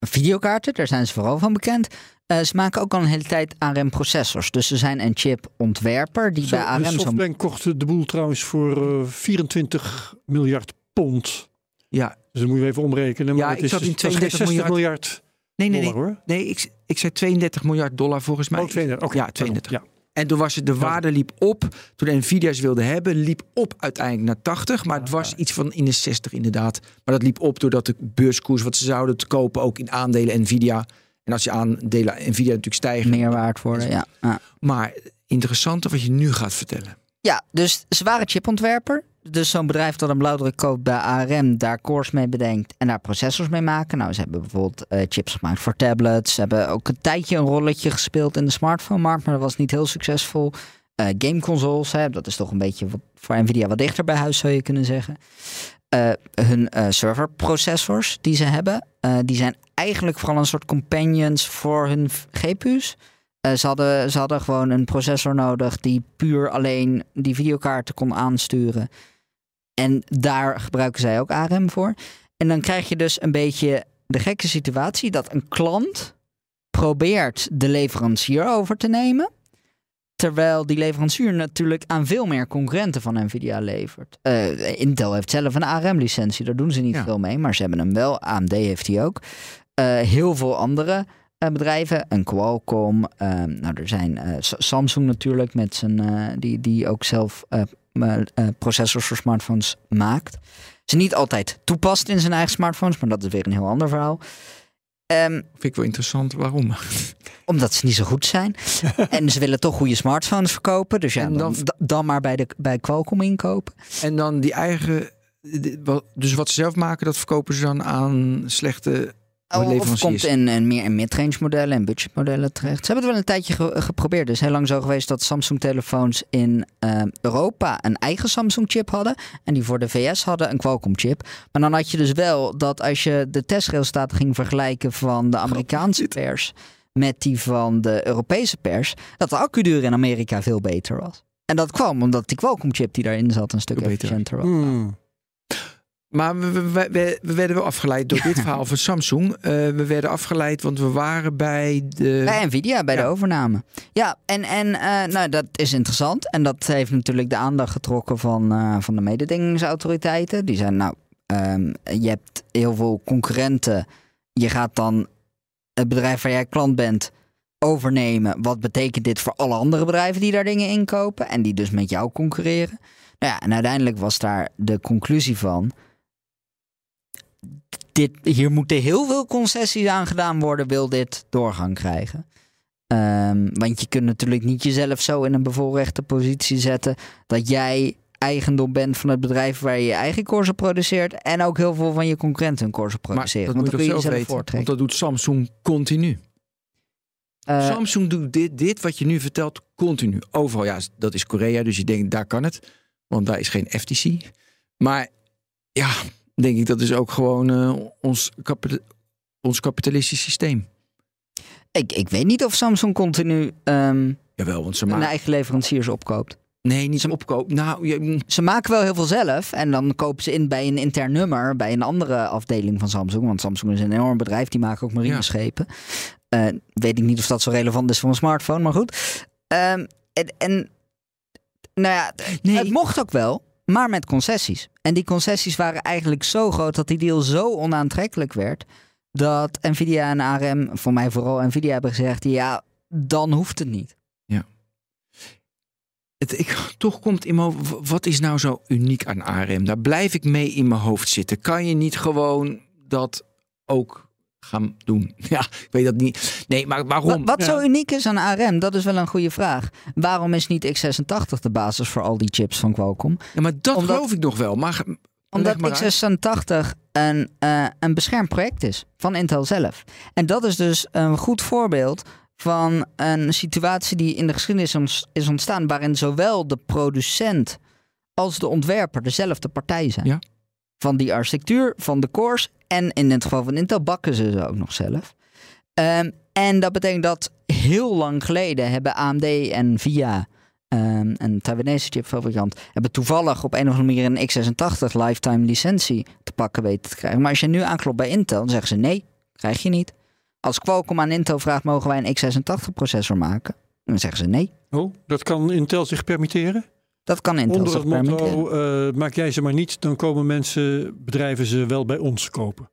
S4: videokaarten, daar zijn ze vooral van bekend. Eh, ze maken ook al een hele tijd ARM-processors. Dus ze zijn een chip-ontwerper die
S3: Zo,
S4: bij ARM
S3: Softbank kocht de boel trouwens voor eh, 24 miljard pond.
S2: Ja,
S3: Dus dat moet je even omrekenen. Maar
S2: Ja,
S3: het
S2: ik
S3: is,
S2: zat in
S3: dat is geen
S2: 32
S3: 60 miljard,
S2: nee, nee, nee.
S3: dollar hoor.
S2: Nee, ik, ik zei 32 miljard dollar volgens mij.
S3: Oh, 32. oké,
S2: Ja, 32.
S3: Ja.
S2: En toen was het, de waarde liep op. Toen de Nvidia's wilden hebben, liep op uiteindelijk naar 80. Maar het was iets van in de 60 inderdaad. Maar dat liep op doordat de beurskoers wat ze zouden te kopen ook in aandelen Nvidia. En als je aandelen Nvidia natuurlijk stijgen.
S4: meer waard worden. Ja. Ja.
S2: Maar interessante wat je nu gaat vertellen.
S4: ja, dus ze waren chipontwerper. Dus zo'n bedrijf dat een blauwdruk koopt bij ARM, daar cores mee bedenkt en daar processors mee maken. Nou, ze hebben bijvoorbeeld eh, chips gemaakt voor tablets. Ze hebben ook een tijdje een rolletje gespeeld in de smartphone-markt, maar dat was niet heel succesvol. Eh gameconsoles, hè, dat is toch een beetje wat, voor Nvidia wat dichter bij huis, zou je kunnen zeggen. Eh, hun serverprocessors die ze hebben, die zijn eigenlijk vooral een soort companions voor hun GPU's. Ze, hadden, ze hadden gewoon een processor nodig die puur alleen die videokaarten kon aansturen. En daar gebruiken zij ook ARM voor. En dan krijg je dus een beetje de gekke situatie dat een klant probeert de leverancier over te nemen. Terwijl die leverancier natuurlijk aan veel meer concurrenten van Nvidia levert. Eh, Intel heeft zelf een ARM-licentie, daar doen ze niet
S2: Ja.
S4: veel mee, maar ze hebben hem wel. AMD heeft die ook. Eh, heel veel andere eh, bedrijven, een Qualcomm. nou, er zijn Samsung natuurlijk, met zijn, die, die ook zelf processors voor smartphones maakt. Ze niet altijd toepast in zijn eigen smartphones, maar dat is weer een heel ander verhaal. Ehm,
S2: Vind ik wel interessant. Waarom?
S4: omdat ze niet zo goed zijn. en ze willen toch goede smartphones verkopen. Dus ja,
S2: En
S4: dan,
S2: dan-
S4: dan, maar bij, de, bij Qualcomm inkopen.
S2: En dan die eigen... Dus wat ze zelf maken, dat verkopen ze dan aan slechte
S4: Of komt in, in meer in midrange modellen en budgetmodellen terecht. Ze hebben het wel een tijdje ge- geprobeerd. Dus heel lang zo geweest dat Samsung telefoons in eh, Europa een eigen Samsung chip hadden. En die voor de VS hadden een Qualcomm chip. Maar dan had je dus wel dat als je de testresultaten ging vergelijken van de Amerikaanse pers met die van de Europese pers, dat de accuduur in Amerika veel beter was. En dat kwam omdat die Qualcomm chip die daarin zat een stuk efficiënter was.
S3: Hmm.
S2: Maar we, we, we, we werden wel afgeleid door dit verhaal van Samsung. Eh, we werden afgeleid, want we waren bij de...
S4: Bij Nvidia, bij
S2: Ja.
S4: de overname. Ja, en, en eh, nou, dat is interessant. En dat heeft natuurlijk de aandacht getrokken van, eh, van de mededingingsautoriteiten. Die zijn, nou, ehm, je hebt heel veel concurrenten. Je gaat dan het bedrijf waar jij klant bent overnemen. Wat betekent dit voor alle andere bedrijven die daar dingen inkopen? En die dus met jou concurreren. Nou ja, en uiteindelijk was daar de conclusie van... Dit, hier moeten heel veel concessies aan gedaan worden, wil dit doorgang krijgen. Ehm, want je kunt natuurlijk niet jezelf zo in een bevoorrechte positie zetten dat jij eigendom bent van het bedrijf waar je je eigen korsen produceert en ook heel veel van je concurrenten hun korsen
S2: maar
S4: produceren.
S2: dat
S4: want
S2: moet je
S4: kun
S2: toch
S4: je
S2: zelf weten, want
S4: voortrekken.
S2: dat doet Samsung continu.
S4: Eh,
S2: Samsung doet dit, dit wat je nu vertelt continu. Overal, ja, dat is Korea, dus je denkt, daar kan het. Want daar is geen FTC. Maar ja, denk ik, dat is ook gewoon eh, ons, kapita- ons kapitalistisch systeem.
S4: ik, ik weet niet of Samsung continu ehm
S2: Jawel, want ze
S4: hun
S2: maken...
S4: eigen leveranciers opkoopt.
S2: Nee, niet opkoop. Nou, je, mm,
S4: Ze maken wel heel veel zelf en dan kopen ze in bij een intern nummer, bij een andere afdeling van Samsung. Want Samsung is een enorm bedrijf, die maken ook marineschepen. Eh, weet ik niet of dat zo relevant is voor een smartphone, maar goed. Ehm, en, en nou ja,
S2: Nee.
S4: het mocht ook wel, maar met concessies. En die concessies waren eigenlijk zo groot dat die deal zo onaantrekkelijk werd. Dat Nvidia en ARM, voor mij vooral Nvidia, hebben gezegd: ja, dan hoeft het niet.
S2: het, ik, toch komt in mijn hoofd, wat is nou zo uniek aan ARM? Daar blijf ik mee in mijn hoofd zitten. Kan je niet gewoon dat ook gaan doen? Ja, ik weet dat niet. Nee, maar waarom?
S4: Wat, wat
S3: Ja.
S4: zo uniek is aan ARM, dat is wel een goede vraag. Waarom is niet x86 de basis voor al die chips van Qualcomm?
S2: Ja, maar dat
S4: Omdat-
S2: geloof ik nog wel. Maar
S4: Omdat
S2: maar uit.
S4: x86 een, eh, een beschermd project is van Intel zelf. En dat is dus een goed voorbeeld van een situatie die in de geschiedenis is ontstaan... waarin zowel de producent als de ontwerper dezelfde partij zijn.
S2: Ja.
S4: Van die architectuur, van de cores en in het geval van Intel bakken ze ze ook nog zelf. Ehm, en dat betekent dat heel lang geleden hebben AMD en VIA... ehm, een Taiwanese chipfabrikant, hebben toevallig op een of andere manier een x86 lifetime licentie te pakken weten te krijgen. Maar als je nu aanklopt bij Intel, dan zeggen ze nee, krijg je niet. Als Qualcomm aan Intel vraagt, mogen wij een x86 processor maken? Dan zeggen ze nee.
S3: Oh, dat kan Intel zich permitteren?
S4: Dat kan Intel
S3: Onder het motto, eh, maak jij ze maar niet, dan komen mensen, bedrijven ze wel bij ons kopen.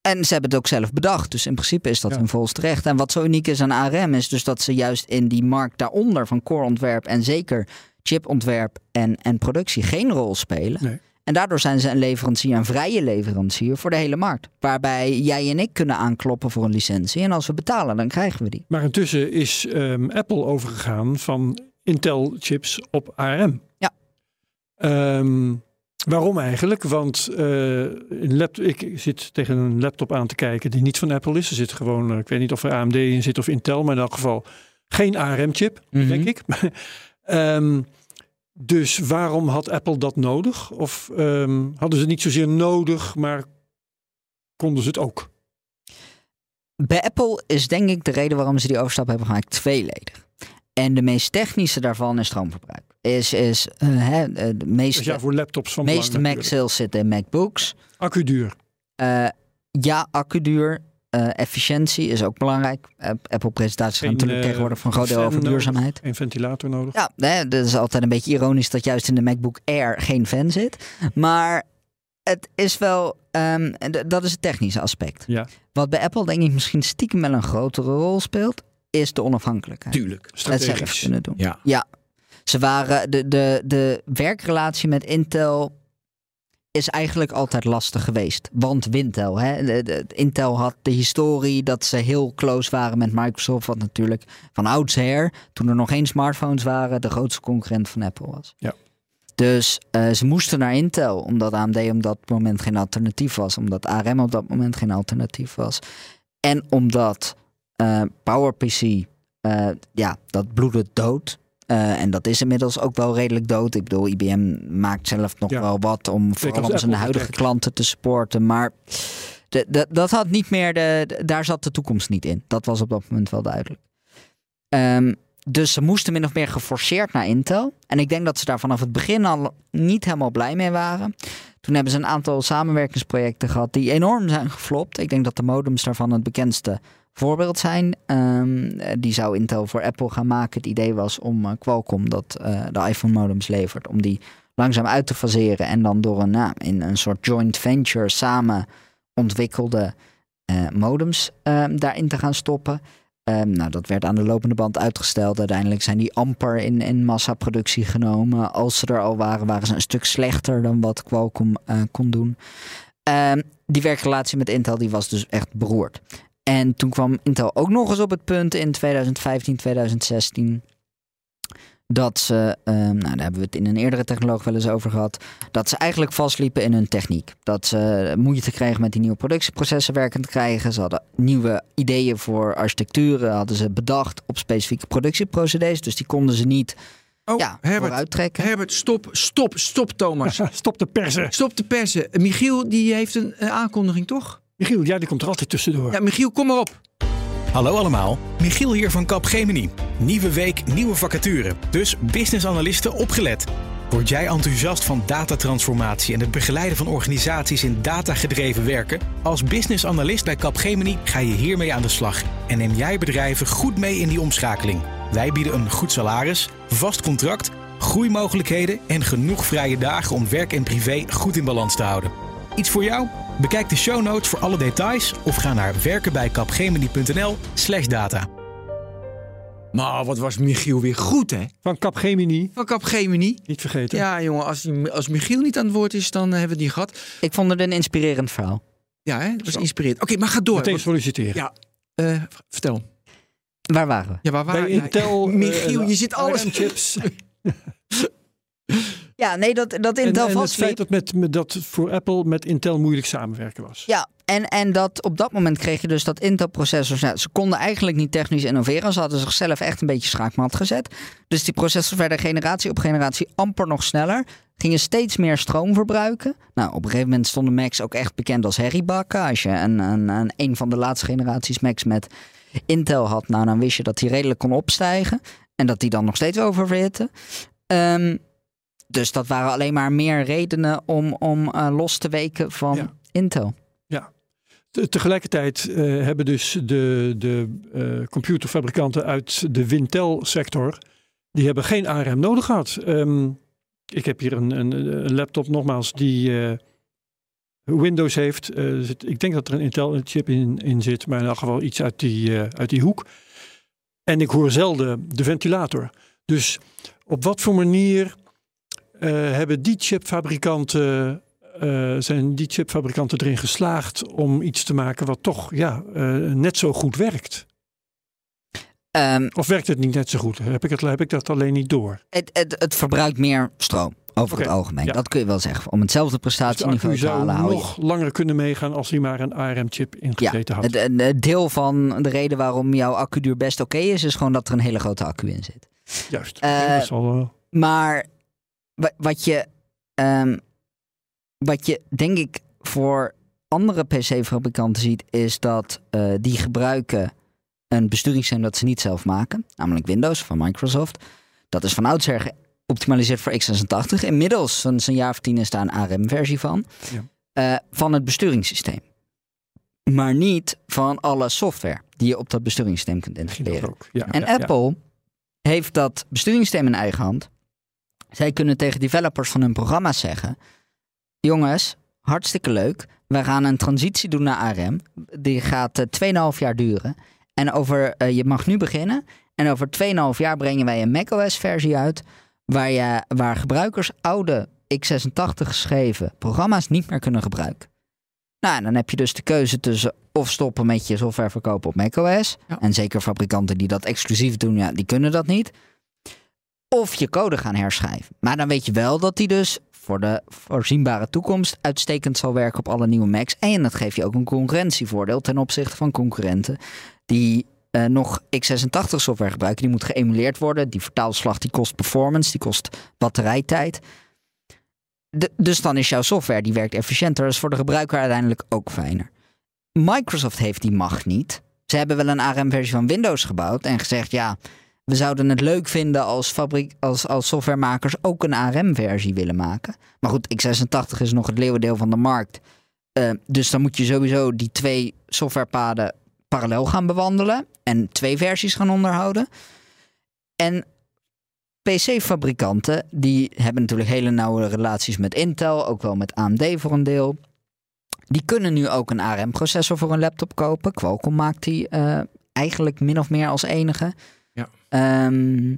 S4: En ze hebben het ook zelf bedacht. Dus in principe is dat
S3: Ja.
S4: hun recht. En wat zo uniek is aan ARM is dus dat ze juist in die markt daaronder van core-ontwerp en zeker chipontwerp en, en productie geen rol spelen.
S3: Nee.
S4: En daardoor zijn ze een leverancier, een vrije leverancier voor de hele markt. Waarbij jij en ik kunnen aankloppen voor een licentie. En als we betalen, dan krijgen we die.
S3: Maar intussen is ehm, Apple overgegaan van Intel chips op ARM.
S4: Ja.
S3: Ehm, waarom eigenlijk? Want eh, een laptop, ik zit tegen een laptop aan te kijken die niet van Apple is. Er zit gewoon, eh, ik weet niet of er AMD in zit of Intel, maar in elk geval geen ARM-chip,
S4: Mhm.
S3: denk ik. Ehm, dus waarom had Apple dat nodig? Of ehm, hadden ze het niet zozeer nodig, maar konden ze het ook?
S4: Bij Apple is denk ik de reden waarom ze die overstap hebben gemaakt tweeledig. En de meest technische daarvan is stroomverbruik. Is, is eh, eh, de
S3: Dus
S4: meeste,
S3: ja, voor laptops van
S4: meeste Mac sales zitten in MacBooks.
S3: Accu duur.
S4: Eh, ja, accuduur. eh efficiëntie is ook belangrijk. Apple-presentaties gaan natuurlijk tegenwoordig een groot deel over duurzaamheid.
S3: Een ventilator nodig.
S4: Ja, hè, dat is altijd een beetje ironisch dat juist in de MacBook Air geen fan zit. Maar het is wel, ehm, dat is het technische aspect.
S3: Ja.
S4: Wat bij Apple denk ik misschien stiekem wel een grotere rol speelt, is de onafhankelijkheid.
S2: Tuurlijk.
S4: Het zelf
S3: Strategisch.
S4: kunnen doen.
S2: Ja.
S4: Ze waren de, de, de werkrelatie met Intel is eigenlijk altijd lastig geweest. Want Wintel, hè? De- de- Intel had de historie dat ze heel close waren met Microsoft, wat natuurlijk van oudsher, toen er nog geen smartphones waren, de grootste concurrent van Apple was.
S3: Ja.
S4: Dus eh, ze moesten naar Intel, omdat AMD op dat moment geen alternatief was, omdat ARM op dat moment geen alternatief was. En omdat eh, PowerPC, eh, ja, dat bloedde dood. Eh, en dat is inmiddels ook wel redelijk dood. Ik bedoel, IBM maakt zelf nog
S3: Ja.
S4: wel wat om vooral zijn huidige klanten te supporten. Maar de, de- dat had niet meer de, de- daar zat de toekomst niet in. Dat was op dat moment wel duidelijk. Ehm, dus ze moesten min of meer geforceerd naar Intel. En ik denk dat ze daar vanaf het begin al niet helemaal blij mee waren. Toen hebben ze een aantal samenwerkingsprojecten gehad die enorm zijn geflopt. Ik denk dat de modems daarvan het bekendste voorbeeld zijn. Ehm, die zou Intel voor Apple gaan maken. Het idee was om uh, Qualcomm dat uh, de iPhone modems levert, om die langzaam uit te faseren en dan door een, nou, in een soort joint venture samen ontwikkelde uh, modems ehm, daarin te gaan stoppen. Um, nou, dat werd aan de lopende band uitgesteld. Uiteindelijk zijn die amper in, in massaproductie genomen. Als ze er al waren, waren ze een stuk slechter dan wat Qualcomm kon doen. Die werkrelatie met Intel die was dus echt beroerd. En toen kwam Intel ook nog eens op het punt in 2015, 2016 dat ze, um, nou daar hebben we het in een eerdere technoloog wel eens over gehad, dat ze eigenlijk vastliepen in hun techniek. Dat ze moeite kregen met die nieuwe productieprocessen werkend krijgen. Ze hadden nieuwe ideeën voor architecturen, hadden ze bedacht op specifieke productieprocedees. Dus die konden ze niet
S2: Oh,
S4: ja,
S2: Herbert,
S4: vooruittrekken.
S2: Herbert, stop, stop, stop Thomas.
S3: Stop de persen.
S2: stop de persen. Michiel, die heeft een, een aankondiging, toch?
S3: Michiel, ja, die komt er altijd tussendoor.
S2: Ja, Michiel, kom maar op.
S5: Hallo allemaal, Michiel hier van Capgemini. Nieuwe week, nieuwe vacature. Dus business analisten opgelet. Word jij enthousiast van datatransformatie en het begeleiden van organisaties in datagedreven werken? Als business analyst bij Capgemini ga je hiermee aan de slag en neem jij bedrijven goed mee in die omschakeling. Wij bieden een goed salaris, vast contract, groeimogelijkheden en genoeg vrije dagen om werk en privé goed in balans te houden. Iets voor jou? Bekijk de show notes voor alle details of ga naar werkenbijcapgemini.nl/slash data.
S2: Maar wat was Michiel weer goed, hè?
S3: Van Capgemini,
S2: Van Capgemini.
S3: niet vergeten.
S2: Ja, jongen, als, die, als Michiel niet aan het woord is, dan hebben we het niet gehad.
S4: Ik vond het een inspirerend verhaal.
S2: Ja, hè? dat was inspirerend. Oké, maar ga door.
S3: Meteen solliciteren.
S2: Ja, eh, vertel.
S4: Waar waren we?
S2: Ja, waar waren
S3: Bij
S2: ja,
S3: Intel,
S2: Michiel,
S3: eh,
S2: je zit alles...
S3: ARM-chips.
S4: Ja, nee, dat, dat Intel
S3: en het feit dat, met, met, dat voor Apple met Intel moeilijk samenwerken was.
S4: Ja, en, en dat op dat moment kreeg je dus dat Intel-processors. Nou, ze konden eigenlijk niet technisch innoveren. Ze hadden zichzelf echt een beetje schaakmat gezet. Dus die processors werden generatie op generatie amper nog sneller. Gingen steeds meer stroom verbruiken. Nou, op een gegeven moment stonden Macs ook echt bekend als herriebakken. Als je een, een, een, een van de laatste generaties Macs met Intel had, nou, dan wist je dat die redelijk kon opstijgen. En dat die dan nog steeds oververhitten. Ehm dus dat waren alleen maar meer redenen om, om eh, los te weken van
S3: Ja.
S4: Intel.
S3: Te- Tegelijkertijd eh, hebben dus de, de eh, computerfabrikanten uit de Wintel-sector, die hebben geen ARM nodig gehad. Ehm, ik heb hier een, een, een laptop nogmaals die Windows heeft. Zit- ik denk dat er een Intel-chip in, in zit, maar in elk geval iets uit die, uit die hoek. En ik hoor zelden de ventilator. Dus op wat voor manier hebben die chipfabrikanten eh, zijn die chipfabrikanten erin geslaagd om iets te maken wat toch ja, eh, net zo goed werkt?
S4: Ehm,
S3: Of werkt het niet net zo goed? Heb ik, het, heb ik dat alleen niet door?
S4: het, het, het verbruikt meer stroom over het algemeen.
S3: ja.
S4: Dat kun je wel zeggen. Om hetzelfde
S3: Dus
S4: prestatieniveau
S3: accu
S4: te
S3: zou
S4: halen, je.
S3: nog langer kunnen meegaan als hij maar een ARM-chip
S4: Ja,
S3: ingezeten had.
S4: het, het- het deel van de reden waarom jouw accuduur best oké is, is gewoon dat er een hele grote accu in zit.
S3: Juist.
S4: Eh,
S3: dat eh,
S4: Maar wat je, ehm, wat je denk ik voor andere PC-fabrikanten ziet, is dat eh, die gebruiken een besturingssysteem dat ze niet zelf maken, namelijk Windows van Microsoft. Dat is van oudsher geoptimaliseerd voor x86. Inmiddels, sinds een jaar of tien, is daar een ARM-versie van.
S3: Ja.
S4: Eh, van het besturingssysteem. Maar niet van alle software die je op dat besturingssysteem kunt installeren.
S3: Ja,
S4: En
S3: ja.
S4: Apple heeft dat besturingssysteem in eigen hand. Zij kunnen tegen developers van hun programma's zeggen: Jongens, hartstikke leuk. We gaan een transitie doen naar ARM. Die gaat eh, 2,5 jaar duren. En over, eh, je mag nu beginnen. En over 2,5 jaar brengen wij een macOS-versie uit. Waar, je, waar gebruikers oude x86 geschreven programma's niet meer kunnen gebruiken. Nou, en dan heb je dus de keuze tussen of stoppen met je software verkopen op macOS.
S2: Ja.
S4: En zeker fabrikanten die dat exclusief doen, ja, die kunnen dat niet. Of je code gaan herschrijven. Maar dan weet je wel dat die dus voor de voorzienbare toekomst uitstekend zal werken op alle nieuwe Macs. En dat geeft je ook een concurrentievoordeel ten opzichte van concurrenten die eh, nog x86 software gebruiken. Die moet geëmuleerd worden. Die vertaalslag die kost performance, die kost batterijtijd. Dus dan is jouw software die werkt efficiënter. Dat is voor de gebruiker uiteindelijk ook fijner. Microsoft heeft die macht niet. Ze hebben wel een ARM-versie van Windows gebouwd en gezegd: ja, we zouden het leuk vinden als, fabriek, als, als softwaremakers ook een ARM-versie willen maken. Maar goed, x86 is nog het leeuwendeel van de markt. Uh, dus dan moet je sowieso die twee softwarepaden parallel gaan bewandelen en twee versies gaan onderhouden. En PC-fabrikanten die hebben natuurlijk hele nauwe relaties met Intel, ook wel met AMD voor een deel. Die kunnen nu ook een ARM-processor voor een laptop kopen. Qualcomm maakt die uh, eigenlijk min of meer als enige. Um,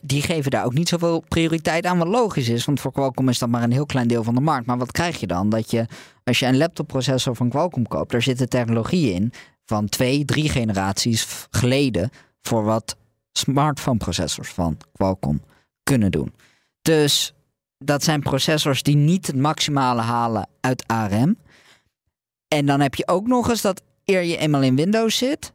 S4: die geven daar ook niet zoveel prioriteit aan, wat logisch is. Want voor Qualcomm is dat maar een heel klein deel van de markt. Maar wat krijg je dan? Dat je, als je een laptopprocessor van Qualcomm koopt, daar zitten technologieën in van twee, drie generaties geleden voor wat smartphone processors van Qualcomm kunnen doen. Dus dat zijn processors die niet het maximale halen uit ARM. En dan heb je ook nog eens dat eer je eenmaal in Windows zit,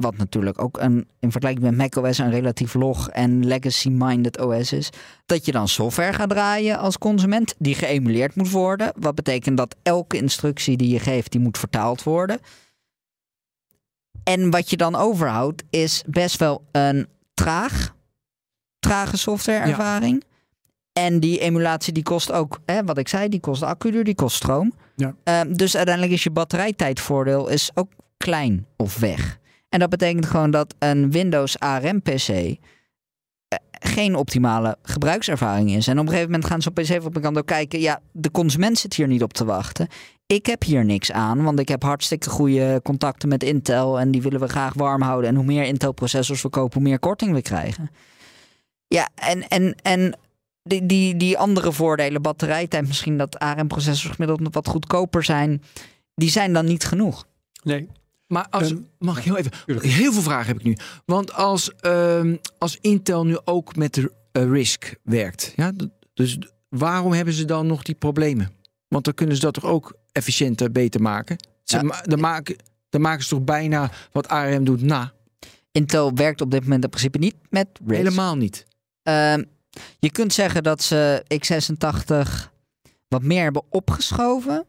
S4: wat natuurlijk ook een, in vergelijking met macOS een relatief log en legacy-minded OS is. Dat je dan software gaat draaien als consument die geëmuleerd moet worden. Wat betekent dat elke instructie die je geeft, die moet vertaald worden. En wat je dan overhoudt is best wel een traag, trage softwareervaring. En die emulatie die kost ook, hè, wat ik zei, die kost accuduur, die kost stroom.
S3: Ja.
S4: Uh, dus uiteindelijk is je batterijtijdvoordeel is ook klein of weg. En dat betekent gewoon dat een Windows ARM PC eh, geen optimale gebruikservaring is. En op een gegeven moment gaan ze op PC-fabrikant ook kijken... ja, de consument zit hier niet op te wachten. Ik heb hier niks aan, want ik heb hartstikke goede contacten met Intel... en die willen we graag warm houden. En hoe meer Intel-processors we kopen, hoe meer korting we krijgen. Ja, en, en, en die, die, die andere voordelen, batterijtijd... misschien dat ARM-processors gemiddeld wat goedkoper zijn... die zijn dan niet genoeg.
S3: Nee,
S2: maar als,
S3: Um,
S2: mag ik heel even? Heel veel vragen heb ik nu. Want als, ehm, als Intel nu ook met de uh, RISC werkt, ja, dus waarom hebben ze dan nog die problemen? Want dan kunnen ze dat toch ook efficiënter, beter maken? Ze
S4: Ja.
S2: ma- dan, maken, dan maken ze toch bijna wat ARM doet na?
S4: Intel werkt op dit moment in principe niet met RISC.
S2: Helemaal niet.
S4: Ehm, je kunt zeggen dat ze x86 wat meer hebben opgeschoven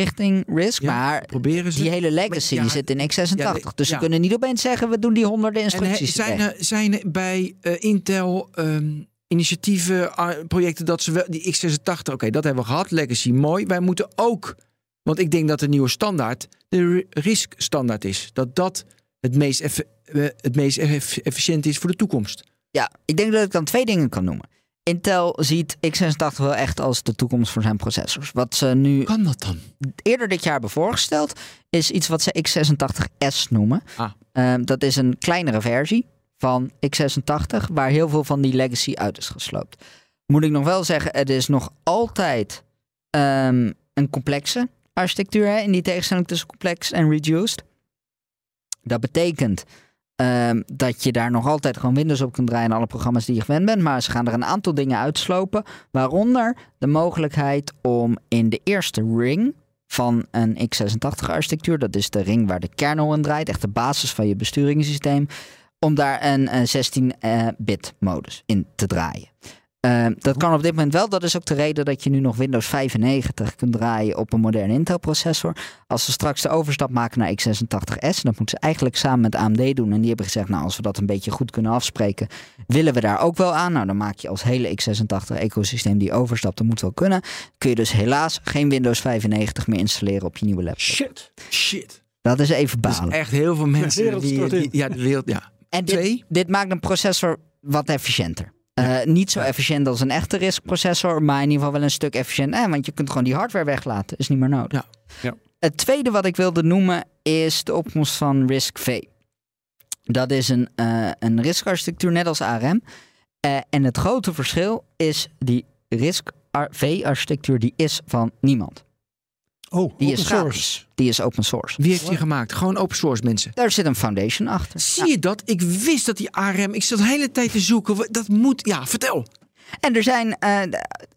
S4: richting RISC.
S2: Ja,
S4: maar
S2: Proberen ze.
S4: die hele legacy
S2: ja,
S4: die zit in x86.
S2: ja, nee,
S4: dus ze kunnen niet opeens zeggen, we doen die honderden
S2: en he-
S4: instructies
S2: zijn er, zijn er bij eh, Intel ehm, initiatieven, projecten dat ze wel die x86, oké, dat hebben we gehad, legacy, mooi. Wij moeten ook, want ik denk dat de nieuwe standaard de RISC standaard is. Dat dat het meest, effe- eh, het meest eff- efficiënt is voor de toekomst.
S4: Ja, ik denk dat ik dan twee dingen kan noemen. Intel ziet x86 wel echt als de toekomst voor zijn processors. Wat ze nu
S2: Kan dat dan?
S4: eerder dit jaar hebben voorgesteld, is iets wat ze x86S noemen.
S2: Ah.
S4: Ehm, dat is een kleinere versie van x86, waar heel veel van die legacy uit is gesloopt. Moet ik nog wel zeggen, het is nog altijd ehm, een complexe architectuur, hè, in die tegenstelling tussen complex en reduced. Dat betekent ehm, dat je daar nog altijd gewoon Windows op kunt draaien en alle programma's die je gewend bent. Maar ze gaan er een aantal dingen uitslopen. Waaronder de mogelijkheid om in de eerste ring van een x86 architectuur, dat is de ring waar de kernel in draait, echt de basis van je besturingssysteem, om daar een, eh, 16-bit modus in te draaien. Eh, dat kan op dit moment wel. Dat is ook de reden dat je nu nog Windows 95 kunt draaien op een moderne Intel processor. Als ze straks de overstap maken naar x86S, dat moeten ze eigenlijk samen met AMD doen. En die hebben gezegd, nou als we dat een beetje goed kunnen afspreken, willen we daar ook wel aan. Nou dan maak je als hele x86 ecosysteem die overstap, dat moet wel kunnen. Kun je dus helaas geen Windows 95 meer installeren op je nieuwe laptop.
S3: shit.
S2: Shit.
S4: Dat is even balen.
S2: echt heel veel mensen
S3: wereld
S2: die, ja, de wereld, ja.
S4: En dit,
S2: Twee?
S4: dit maakt een processor wat efficiënter. Eh, niet zo efficiënt als een echte RISC-processor, maar in ieder geval wel een stuk efficiënt. Eh, want je kunt gewoon die hardware weglaten, is niet meer nodig.
S2: Ja.
S3: Ja.
S4: Het tweede wat ik wilde noemen is de opkomst van RISC-V. Dat is een, eh, een RISC-architectuur net als ARM. En het grote verschil is die RISC-V-architectuur die is van niemand.
S3: Oh,
S4: Die
S3: open
S4: is
S3: source.
S4: gratis. Die is open source.
S2: Wie heeft die gemaakt? Gewoon open source mensen.
S4: Daar zit een foundation achter.
S2: Zie je dat? Ik wist dat die ARM. Ik zat de hele tijd te zoeken. Dat moet. Ja, vertel.
S4: En er zijn. eh, d-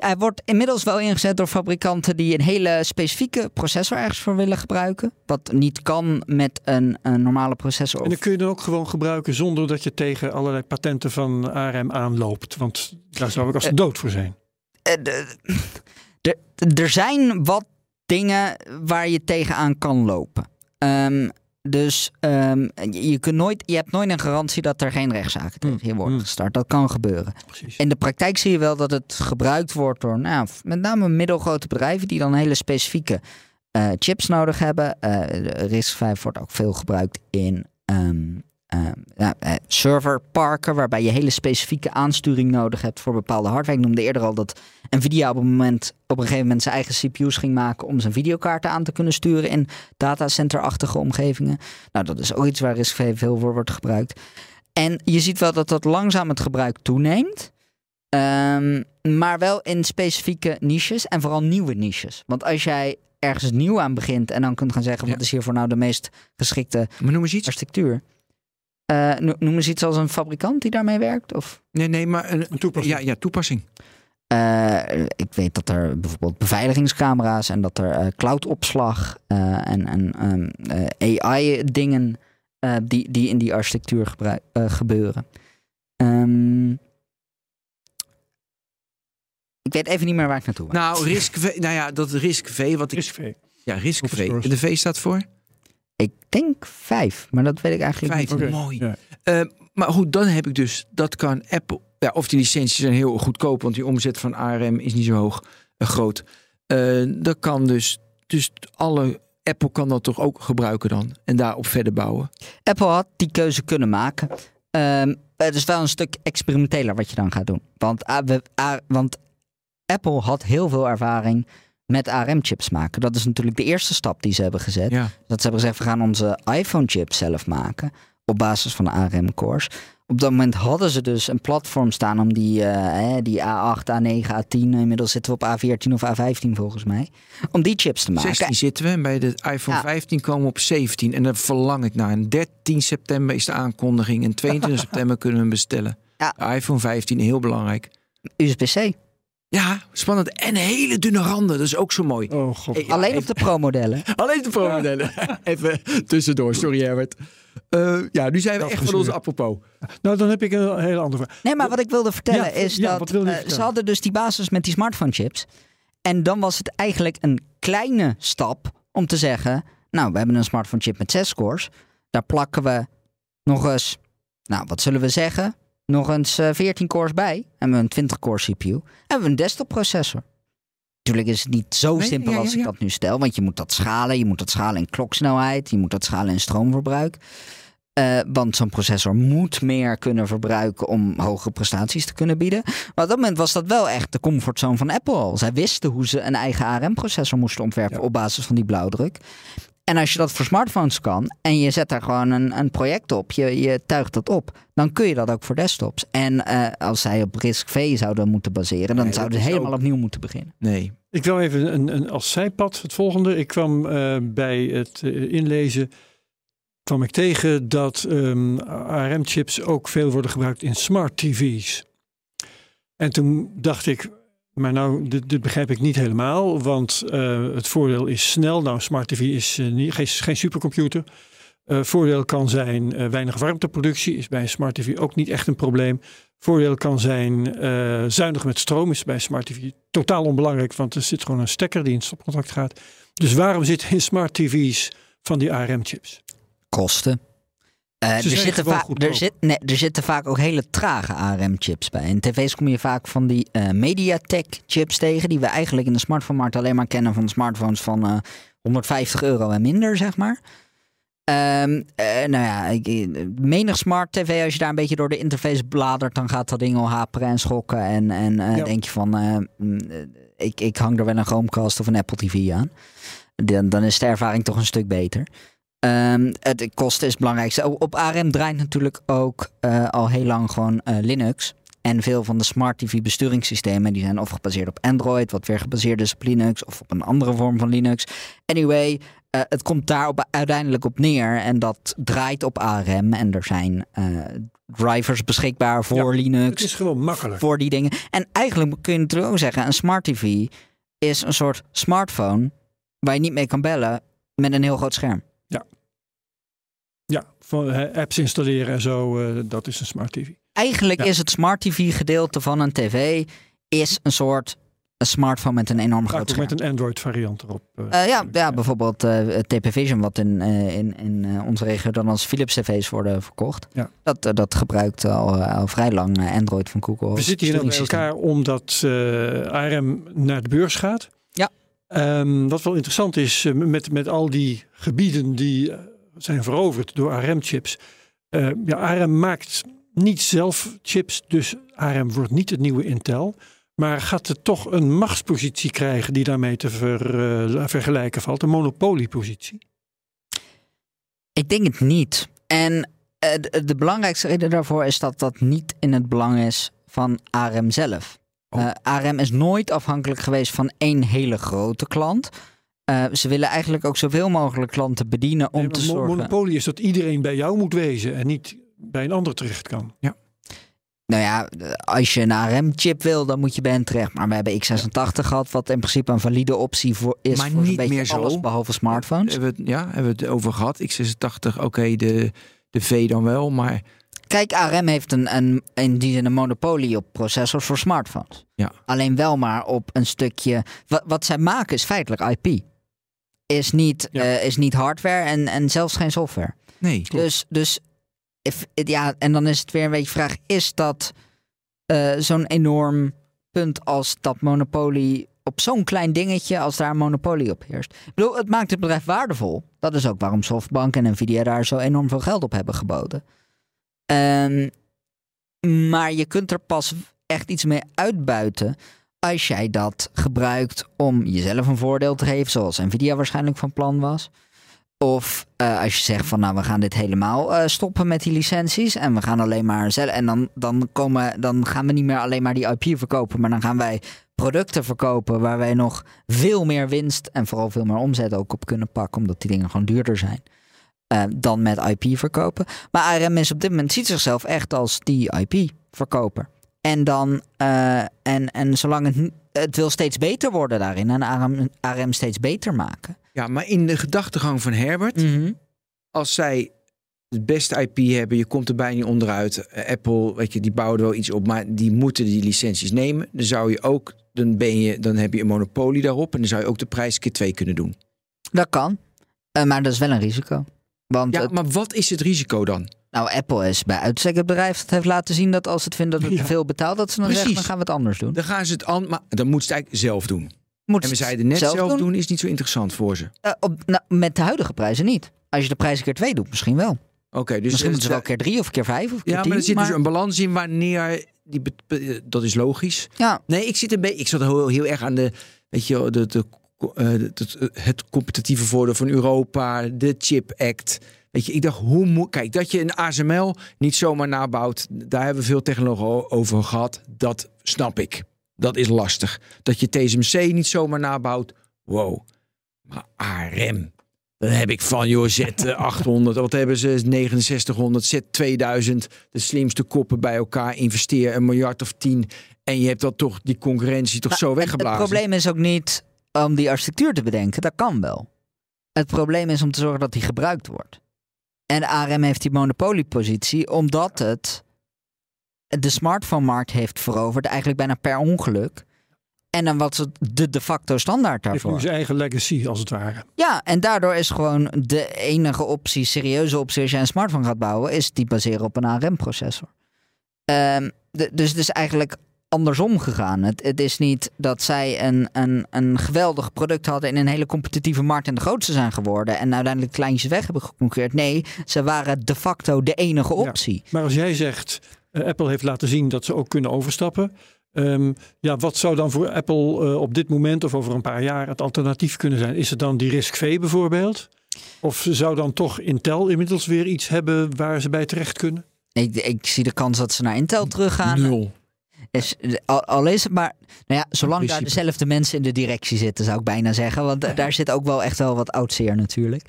S4: hij wordt inmiddels wel ingezet door fabrikanten die een hele specifieke processor ergens voor willen gebruiken. Wat niet kan met een, een normale processor.
S3: En dan kun je dan ook gewoon gebruiken zonder dat je tegen allerlei patenten van ARM aanloopt. Want daar zou ik als de dood voor zijn.
S4: Eh, de- de- er zijn wat dingen waar je tegenaan kan lopen. Ehm, dus ehm, je, kunt nooit, je hebt nooit een garantie dat er geen rechtszaken tegen je worden
S3: Hmm.
S4: gestart. Dat kan gebeuren.
S3: Precies.
S4: In de praktijk zie je wel dat het gebruikt wordt door nou, met name middelgrote bedrijven die dan hele specifieke eh, chips nodig hebben. Eh RISC-V wordt ook veel gebruikt in ehm, ja, eh, serverparken, waarbij je hele specifieke aansturing nodig hebt voor bepaalde hardware. Ik noemde eerder al dat Nvidia op een, moment, op een gegeven moment zijn eigen CPU's ging maken om zijn videokaarten aan te kunnen sturen in datacenter-achtige omgevingen. Nou, dat is ook iets waar RISC-V veel voor wordt gebruikt. En je ziet wel dat dat langzaam het gebruik toeneemt. Ehm, maar wel in specifieke niches en vooral nieuwe niches. Want als jij ergens nieuw aan begint en dan kunt gaan zeggen:
S2: Ja.
S4: wat is hiervoor nou de meest geschikte
S2: Maar noem eens iets.
S4: architectuur? Eh, no- noem eens iets als een fabrikant die daarmee werkt? Of,
S2: Nee, nee, maar een,
S3: Een toepassing.
S2: ja, ja, toepassing.
S4: Eh, ik weet dat er bijvoorbeeld beveiligingscamera's en dat er eh, cloudopslag eh, en, en ehm, eh, AI-dingen eh, die, die in die architectuur gebruik- eh, gebeuren. Ehm, ik weet even niet meer waar ik naartoe was.
S2: Nou, Risk V, nou ja, dat Risk V, wat ik...
S3: RISC-V.
S2: Ja, Risk V. De V staat voor?
S4: Ik denk vijf, maar dat weet ik eigenlijk
S2: Vijf,
S4: niet.
S3: Oké,
S2: mooi.
S3: ja.
S2: Eh, maar goed, dan heb ik dus, dat kan Apple. Ja, of die licenties zijn heel goedkoop, want die omzet van ARM is niet zo hoog, eh, groot. Eh, dat kan dus, dus alle, Apple kan dat toch ook gebruiken dan en daarop verder bouwen.
S4: Apple had die keuze kunnen maken. Ehm, het is wel een stuk experimenteler wat je dan gaat doen. Want, we- want Apple had heel veel ervaring met ARM-chips maken. Dat is natuurlijk de eerste stap die ze hebben gezet.
S2: Ja.
S4: Dat ze hebben gezegd, we gaan onze iPhone-chip zelf maken. Op basis van de ARM-cores. Op dat moment hadden ze dus een platform staan om die, eh, die A8, A9, A10... inmiddels zitten we op A14 of A15 volgens mij... om die chips te maken.
S2: 16 zitten we en bij de iPhone
S4: Ja.
S2: 15 komen we op 17. En daar verlang ik naar. En 13 september is de aankondiging en 22 september kunnen we hem bestellen.
S4: Ja.
S2: De iPhone 15, heel belangrijk.
S4: USB-C.
S2: Ja, spannend. En hele dunne randen, dat is ook zo mooi.
S3: Oh god.
S4: Alleen
S2: even-
S4: op de pro-modellen.
S2: Alleen de pro-modellen. Even tussendoor, sorry Herbert. Eh, ja, nu zijn we
S3: Dat
S2: echt van onze apropos.
S3: Nou, dan heb ik een hele andere vraag.
S4: Nee, maar wat ik wilde vertellen
S3: Ja,
S4: is
S3: ja,
S4: dat eh, ze hadden dus die basis met die smartphone chips. En dan was het eigenlijk een kleine stap om te zeggen... Nou, we hebben een smartphone chip met zes cores. Daar plakken we nog eens, nou, wat zullen we zeggen? Nog eens eh, 14 cores bij. Hebben we een 20 core CPU. Hebben we een desktop processor. Natuurlijk is het niet zo
S2: Nee,
S4: simpel
S2: ja, ja,
S4: als ik dat nu stel. Want je moet dat schalen. Je moet dat schalen in kloksnelheid. Je moet dat schalen in stroomverbruik. Eh, want zo'n processor moet meer kunnen verbruiken om hogere prestaties te kunnen bieden. Maar op dat moment was dat wel echt de comfortzone van Apple al. Zij wisten hoe ze een eigen ARM-processor moesten ontwerpen op basis van die blauwdruk. En als je dat voor smartphones kan en je zet daar gewoon een, een project op, je, je tuigt dat op, dan kun je dat ook voor desktops. En eh, als zij op RISC-V zouden moeten baseren, dan
S2: Nee,
S4: zouden ze helemaal
S2: ook-
S4: opnieuw moeten beginnen.
S2: Nee.
S3: Ik wil even een, een, als zijpad het volgende. Ik kwam eh, bij het eh, inlezen kwam ik tegen dat ehm, ARM-chips ook veel worden gebruikt in smart TV's. En toen dacht ik, maar nou, dit, dit begrijp ik niet helemaal, want eh, het voordeel is snel. Nou, smart TV is eh, geen, geen supercomputer. Eh, voordeel kan zijn weinig warmteproductie, is bij een smart TV ook niet echt een probleem. Voordeel kan zijn zuinig met stroom, is bij smart TV totaal onbelangrijk, want er zit gewoon een stekker die in stopcontact gaat. Dus waarom zitten in smart TV's van die ARM-chips?
S4: Kosten. Eh, er, zitten vaak, er, zit, nee, er zitten vaak ook hele trage ARM-chips bij. In tv's kom je vaak van die eh, MediaTek-chips tegen, die we eigenlijk in de smartphone-markt alleen maar kennen van smartphones van eh, 150 euro en minder, zeg maar. Ehm, eh, nou ja, ik, eh, menig smart tv, als je daar een beetje door de interface bladert, dan gaat dat ding al haperen en schokken. En, en eh,
S3: Ja.
S4: denk je van, eh, mm, eh, ik, ik hang er wel een Chromecast of een Apple TV aan. Dan, dan is de ervaring toch een stuk beter. Ehm, het kosten is het belangrijkste. Op- ARM draait natuurlijk ook eh, al heel lang gewoon eh, Linux. En veel van de smart TV besturingssystemen die zijn of gebaseerd op Android, wat weer gebaseerd is op Linux, of op een andere vorm van Linux. Anyway, eh, het komt daar op, uiteindelijk op neer en dat draait op ARM. En er zijn drivers beschikbaar voor
S3: Het
S4: Linux,
S3: is gewoon makkelijk.
S4: voor die dingen. En eigenlijk kun je natuurlijk ook zeggen, een smart TV is een soort smartphone waar je niet mee kan bellen met een heel groot scherm.
S3: Ja, van, eh, apps installeren en zo, eh, dat is een smart TV.
S4: Eigenlijk
S3: Ja.
S4: is het smart TV gedeelte van een tv is een soort een smartphone met een enorm
S3: Vaak
S4: groot scherm.
S3: met een Android variant erop. eh.
S4: Eh, ja, ja, bijvoorbeeld TP Vision, wat in, in, in onze regio dan als Philips tv's worden verkocht.
S3: Ja.
S4: Dat, dat gebruikt al, al vrij lang Android van Google.
S3: We zitten hier bij elkaar omdat ARM naar de beurs gaat.
S4: Ja.
S3: Ehm, wat wel interessant is met, met al die gebieden die eh, zijn veroverd door ARM-chips. Eh, ja, ARM maakt niet zelf chips, dus ARM wordt niet het nieuwe Intel. Maar gaat het toch een machtspositie krijgen die daarmee te ver, eh, vergelijken valt? Een monopoliepositie?
S4: Ik denk het niet. En de, de belangrijkste reden daarvoor is dat dat niet in het belang is van ARM zelf.
S3: Oh.
S4: ARM is nooit afhankelijk geweest van één hele grote klant. Eh, ze willen eigenlijk ook zoveel mogelijk klanten bedienen om
S3: Nee,
S4: te zorgen.
S3: Monopolie is dat iedereen bij jou moet wezen en niet bij een ander terecht kan.
S4: Nou ja, als je een ARM-chip wil, dan moet je bij hen terecht. Maar we hebben x86 gehad, wat in principe een valide optie voor is.
S2: Maar
S4: voor
S2: niet
S4: beetje
S2: meer zo.
S4: alles behalve smartphones.
S2: Hebben we het, ja, hebben we het over gehad. X86, oké, de, de V dan wel, maar
S4: Kijk, ARM heeft een, een, in die zin een monopolie op processors voor smartphones.
S2: Ja.
S4: Alleen wel maar op een stukje. Wat, wat zij maken is feitelijk IP. Is niet,
S3: Ja.
S4: eh, is niet hardware en, en zelfs geen software.
S2: nee.
S4: Dus, dus if, ja, en dan is het weer een beetje vraag: is dat eh, zo'n enorm punt als dat monopolie op zo'n klein dingetje, als daar een monopolie op heerst? Ik bedoel, het maakt het bedrijf waardevol. Dat is ook waarom Softbank en Nvidia daar zo enorm veel geld op hebben geboden. Ehm, maar je kunt er pas echt iets mee uitbuiten als jij dat gebruikt om jezelf een voordeel te geven, zoals Nvidia waarschijnlijk van plan was. Of eh, als je zegt van nou we gaan dit helemaal eh, stoppen met die licenties en we gaan alleen maar zelf en dan, dan, komen, dan gaan we niet meer alleen maar die IP verkopen, maar dan gaan wij producten verkopen waar wij nog veel meer winst en vooral veel meer omzet ook op kunnen pakken, omdat die dingen gewoon duurder zijn. eh, dan met IP verkopen. Maar ARM is op dit moment ziet zichzelf echt als die IP verkoper. En dan eh, en, en zolang het, het wil steeds beter worden daarin en ARM, steeds beter maken.
S2: Ja, maar in de gedachtegang van Herbert,
S4: Mhm.
S2: als zij het beste IP hebben, je komt er bijna niet onderuit. Eh, Apple, weet je, die bouwen er wel iets op, maar die moeten die licenties nemen. Dan zou je ook, dan ben je, dan heb je een monopolie daarop en dan zou je ook de prijs keer twee kunnen doen.
S4: Dat kan. Eh, maar dat is wel een risico. Want
S2: Ja,
S4: het-
S2: maar wat is het risico dan?
S4: nou, Apple is bij uitstek het bedrijf dat heeft laten zien dat als het vindt dat het
S3: Ja.
S4: te veel betaalt, dat ze dan
S2: Precies.
S4: zeggen, dan gaan we het anders doen.
S2: Dan gaan ze het aan, maar dan moeten ze het eigenlijk zelf doen.
S4: Moet
S2: En we zeiden net zelf, doen. is niet zo interessant voor ze.
S4: Eh, op, nou, met de huidige prijzen niet. Als je de prijs een keer twee doet, misschien wel.
S2: Oké, dus
S4: misschien moeten ze wel
S2: ze-
S4: keer drie of keer vijf of keer
S2: Ja, maar er zit dus een balans in wanneer die dat is logisch.
S4: ja,
S2: Nee, ik zit een beetje. Ik zat heel, heel erg aan de, weet je, de, de, eh, de- het competitieve voordeel van Europa, de Chip Act. Weet je, ik dacht, hoe moet. Kijk, dat je een ASML niet zomaar nabouwt, daar hebben we veel technologie over gehad. Dat snap ik. Dat is lastig. Dat je TSMC niet zomaar nabouwt, wow. Maar ARM, dan heb ik van, joh, Z800, wat hebben ze? 6900, Z2000, de slimste koppen bij elkaar, investeer een miljard of tien. En je hebt dat toch, die concurrentie toch
S4: Nou,
S2: zo
S4: het-
S2: weggeblazen.
S4: Het probleem is ook niet om die architectuur te bedenken. Dat kan wel. Het probleem is om te zorgen dat die gebruikt wordt. En ARM heeft die monopoliepositie omdat het de smartphone-markt heeft veroverd, eigenlijk bijna per ongeluk. En dan wat het de de facto standaard
S3: Heeft nu
S4: daarvoor.
S3: zijn eigen legacy als het ware.
S4: Ja, en daardoor is gewoon de enige optie, serieuze optie als je een smartphone gaat bouwen, is die baseren op een ARM-processor. Ehm, de- dus het is eigenlijk andersom gegaan. Het, het is niet dat zij een, een, een geweldig product hadden in een hele competitieve markt en de grootste zijn geworden en uiteindelijk kleintjes weg hebben geconcurreerd. Nee, ze waren de facto de enige
S3: Ja.
S4: optie.
S3: Maar als jij zegt, eh, Apple heeft laten zien dat ze ook kunnen overstappen. ehm, ja, wat zou dan voor Apple eh, op dit moment of over een paar jaar het alternatief kunnen zijn? Is het dan die RISC-V bijvoorbeeld? Of zou dan toch Intel inmiddels weer iets hebben waar ze bij terecht kunnen?
S4: Ik, ik zie de kans dat ze naar Intel teruggaan.
S2: Nul.
S4: Is, al, al is het maar, nou ja, zolang daar dezelfde mensen in de directie zitten, zou ik bijna zeggen. Want da- daar zit ook wel echt wel wat oudseer natuurlijk.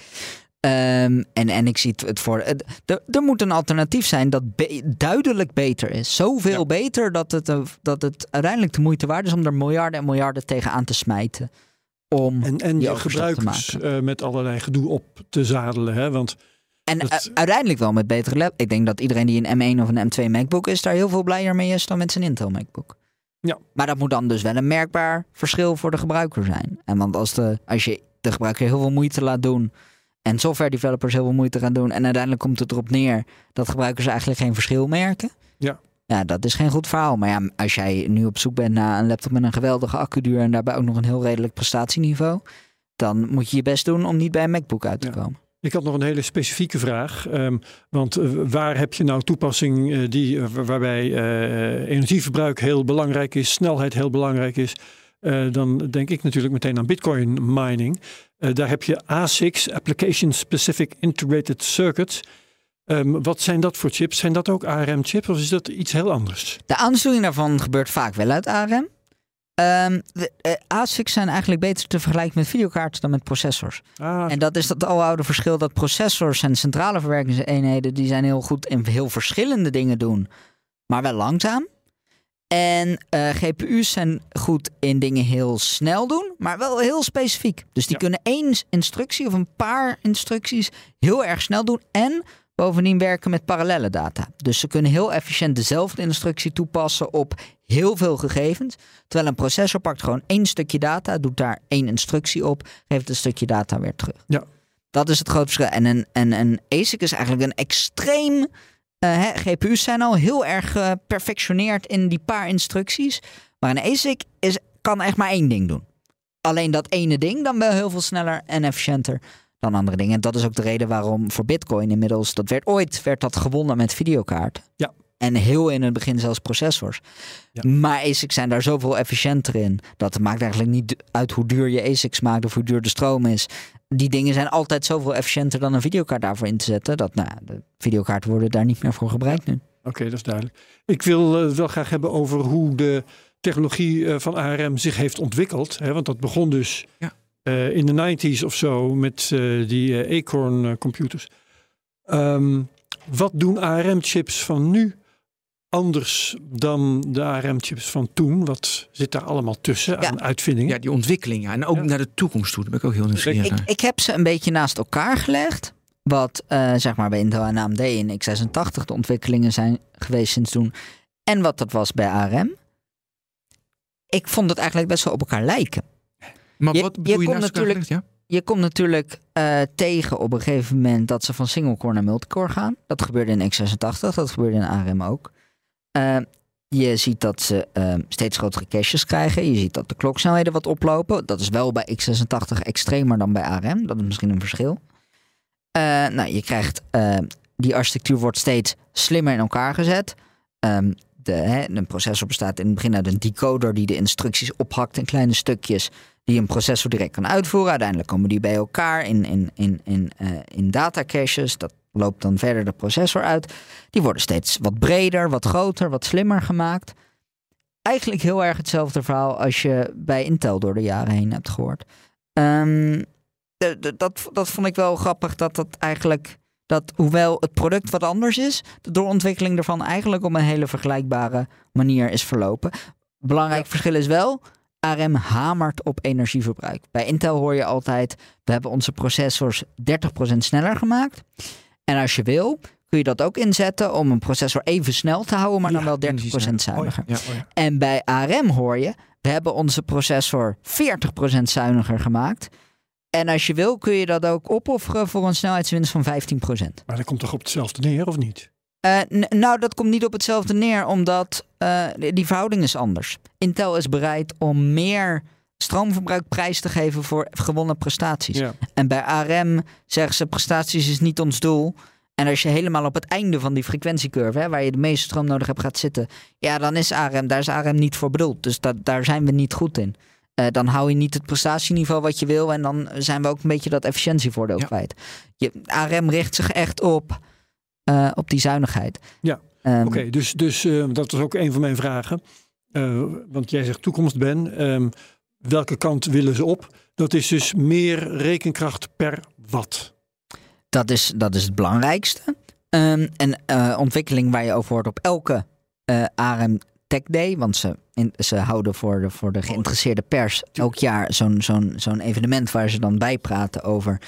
S4: Ehm, en, en ik zie het, voor. Er, moet een alternatief zijn dat be- duidelijk beter is. Zoveel
S3: Ja.
S4: beter dat het, eh, dat het uiteindelijk de moeite waard is om er miljarden en miljarden tegenaan te smijten. Om,
S3: En, en je gebruikers eh, met allerlei gedoe op te zadelen. Hè? Want
S4: en
S3: dat-
S4: u- uiteindelijk wel met betere lab. Ik denk dat iedereen die een M1 of een M2 MacBook is, daar heel veel blijer mee is dan met zijn Intel MacBook.
S3: Ja.
S4: Maar dat moet dan dus wel een merkbaar verschil voor de gebruiker zijn. En want als, de, als je de gebruiker heel veel moeite laat doen en software developers heel veel moeite gaan doen en uiteindelijk komt het erop neer dat gebruikers eigenlijk geen verschil merken.
S3: Ja.
S4: Ja, dat is geen goed verhaal. Maar ja, als jij nu op zoek bent naar een laptop met een geweldige accuduur en daarbij ook nog een heel redelijk prestatieniveau, dan moet je je best doen om niet bij een MacBook uit te
S3: Ja.
S4: komen.
S3: Ik had nog een hele specifieke vraag. ehm, want eh, waar heb je nou toepassing eh, die, eh, waar- waarbij energieverbruik heel belangrijk is, snelheid heel belangrijk is? Dan denk ik natuurlijk meteen aan Bitcoin mining. Daar heb je ASICs, Application Specific Integrated Circuits. Ehm, wat zijn dat voor chips? Zijn dat ook ARM-chips of is dat iets heel anders?
S4: De aansturing daarvan gebeurt vaak wel uit ARM. Ehm, de, eh, ASICs zijn eigenlijk beter te vergelijken met videokaarten dan met processors.
S3: Ah,
S4: En dat is dat aloude verschil dat processors en centrale verwerkingseenheden... die zijn heel goed in heel verschillende dingen doen, maar wel langzaam. En eh, GPU's zijn goed in dingen heel snel doen, maar wel heel specifiek. Dus die
S3: Ja.
S4: kunnen één instructie of een paar instructies heel erg snel doen. En bovendien werken met parallele data. Dus ze kunnen heel efficiënt dezelfde instructie toepassen op heel veel gegevens. Terwijl een processor pakt gewoon één stukje data, doet daar één instructie op, geeft een stukje data weer terug.
S3: Ja.
S4: Dat is het grote verschil. En een, en een ASIC is eigenlijk een extreem. eh, hè, GPU's zijn al heel erg geperfectioneerd in die paar instructies. Maar een ASIC is, kan echt maar één ding doen. Alleen dat ene ding dan wel heel veel sneller en efficiënter dan andere dingen. En dat is ook de reden waarom voor Bitcoin inmiddels, dat werd ooit werd dat gewonnen met videokaarten.
S3: Ja.
S4: En heel in het begin zelfs processors.
S3: Ja.
S4: Maar ASICs zijn daar zoveel efficiënter in. Dat maakt eigenlijk niet uit hoe duur je ASICs maakt of hoe duur de stroom is. Die dingen zijn altijd zoveel efficiënter dan een videokaart daarvoor in te zetten. Dat nou, de videokaarten worden daar niet meer voor gebruikt nu.
S3: Oké, dat is duidelijk. Ik wil het wel graag hebben over hoe de technologie eh, van ARM zich heeft ontwikkeld. Hè, want dat begon dus
S2: Ja.
S3: Eh, in de 90s of zo met eh, die eh, Acorn computers. Ehm, wat doen ARM-chips van nu anders dan de ARM-chips van toen? Wat zit daar allemaal tussen
S4: Ja.
S3: aan uitvindingen?
S2: Ja, die ontwikkeling. Ja. En ook
S3: Ja.
S2: naar de toekomst toe. Daar ben ik ook heel nieuwsgierig
S4: Ik,
S2: naar.
S4: ik heb ze een beetje naast elkaar gelegd. Wat eh, zeg maar bij Intel en AMD in x86 de ontwikkelingen zijn geweest sinds toen. En wat dat was bij ARM. Ik vond het eigenlijk best wel op elkaar lijken.
S2: Maar
S4: je-
S2: wat
S4: je
S2: bedoel je,
S4: komt
S2: naast elkaar
S4: natuurlijk-?
S2: Ja?
S4: Je komt natuurlijk eh, tegen op een gegeven moment dat ze van single-core naar multicore gaan. Dat gebeurde in x86, dat gebeurde in ARM ook. Eh, je ziet dat ze eh, steeds grotere caches krijgen. Je ziet dat de kloksnelheden wat oplopen. Dat is wel bij x86 extremer dan bij ARM. Dat is misschien een verschil. Eh, nou, je krijgt, eh, die architectuur wordt steeds slimmer in elkaar gezet. Ehm, de, hè, een processor bestaat in het begin uit een decoder die de instructies ophakt in kleine stukjes die een processor direct kan uitvoeren. Uiteindelijk komen die bij elkaar in, in, in, in, eh, in datacaches. Dat loopt dan verder de processor uit. Die worden steeds wat breder, wat groter, wat slimmer gemaakt. Eigenlijk heel erg hetzelfde verhaal als je bij Intel door de jaren heen hebt gehoord. Ehm, de- de- dat, dat vond ik wel grappig dat dat eigenlijk... Dat hoewel het product wat anders is, de doorontwikkeling ervan eigenlijk op een hele vergelijkbare manier is verlopen. Belangrijk verschil is wel, ARM hamert op energieverbruik. Bij Intel hoor je altijd, we hebben onze processors 30% sneller gemaakt. En als je wil, kun je dat ook inzetten om een processor even snel te houden, maar dan wel 30%
S2: energiezuinig.
S4: zuiniger.
S2: Ja, oh.
S4: En bij ARM hoor je, we hebben onze processor 40% zuiniger gemaakt. En als je wil, kun je dat ook opofferen voor een snelheidswinst van 15%.
S3: Maar dat komt toch op hetzelfde neer, of niet?
S4: Eh, nou, dat komt niet op hetzelfde neer, omdat eh, die- verhouding is anders. Intel is bereid om meer stroomverbruik prijs te geven voor gewonnen prestaties.
S3: Ja.
S4: En bij ARM zeggen ze prestaties is niet ons doel. En als je helemaal op het einde van die frequentiecurve, hè, waar je de meeste stroom nodig hebt, gaat zitten, ja, dan is ARM, daar is ARM niet voor bedoeld. Dus dat, daar zijn we niet goed in. Eh, dan hou je niet het prestatieniveau wat je wil en dan zijn we ook een beetje dat efficiëntievoordeel
S2: Ja.
S4: kwijt. Je, ARM richt zich echt op, eh, op die zuinigheid.
S3: Ja,
S4: Ehm,
S3: Oké, dus, dus eh, dat was ook een van mijn vragen. Eh, want jij zegt toekomst, Ben. Ehm, welke kant willen ze op? Dat is dus meer rekenkracht per watt.
S4: Dat is, dat is het belangrijkste. Ehm, en ontwikkeling waar je over hoort op elke ARM Tech Day. Want ze, in, ze houden voor de, voor de geïnteresseerde pers elk jaar zo'n zo'n zo'n evenement waar ze dan bijpraten over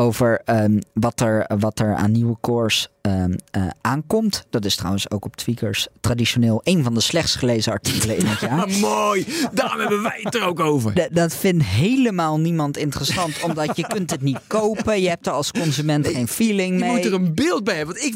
S4: over ehm, wat, er, wat er aan nieuwe cores ehm, eh, aankomt. Dat is trouwens ook op Tweakers traditioneel een van de slechtst gelezen artikelen in het jaar.
S2: Mooi, daarom hebben wij het er ook over.
S4: D- dat vindt helemaal niemand interessant, omdat je kunt het niet kopen. Je hebt er als consument geen feeling
S2: Je
S4: mee.
S2: moet er een beeld bij hebben. Want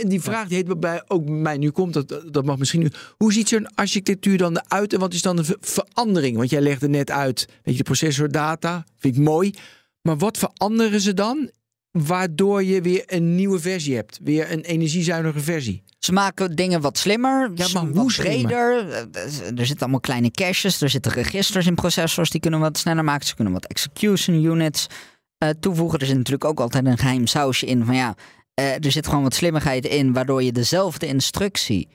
S2: ik, die vraag die heet bij, ook bij mij nu komt, dat, dat mag misschien nu. Hoe ziet zo'n architectuur dan eruit en wat is dan de ver- verandering? Want jij legde net uit, weet je, de processordata, vind ik mooi. Maar wat veranderen ze dan? Waardoor je weer een nieuwe versie hebt. Weer een energiezuinige versie.
S4: Ze maken dingen wat slimmer,
S2: Ja, maar
S4: wat
S2: hoe slimmer?
S4: breder. Eh, Er zitten allemaal kleine caches, er zitten registers in processors die kunnen wat sneller maken. Ze kunnen wat execution units eh, toevoegen. Er zit natuurlijk ook altijd een geheim sausje in van ja, eh, er zit gewoon wat slimmigheid in, waardoor je dezelfde instructie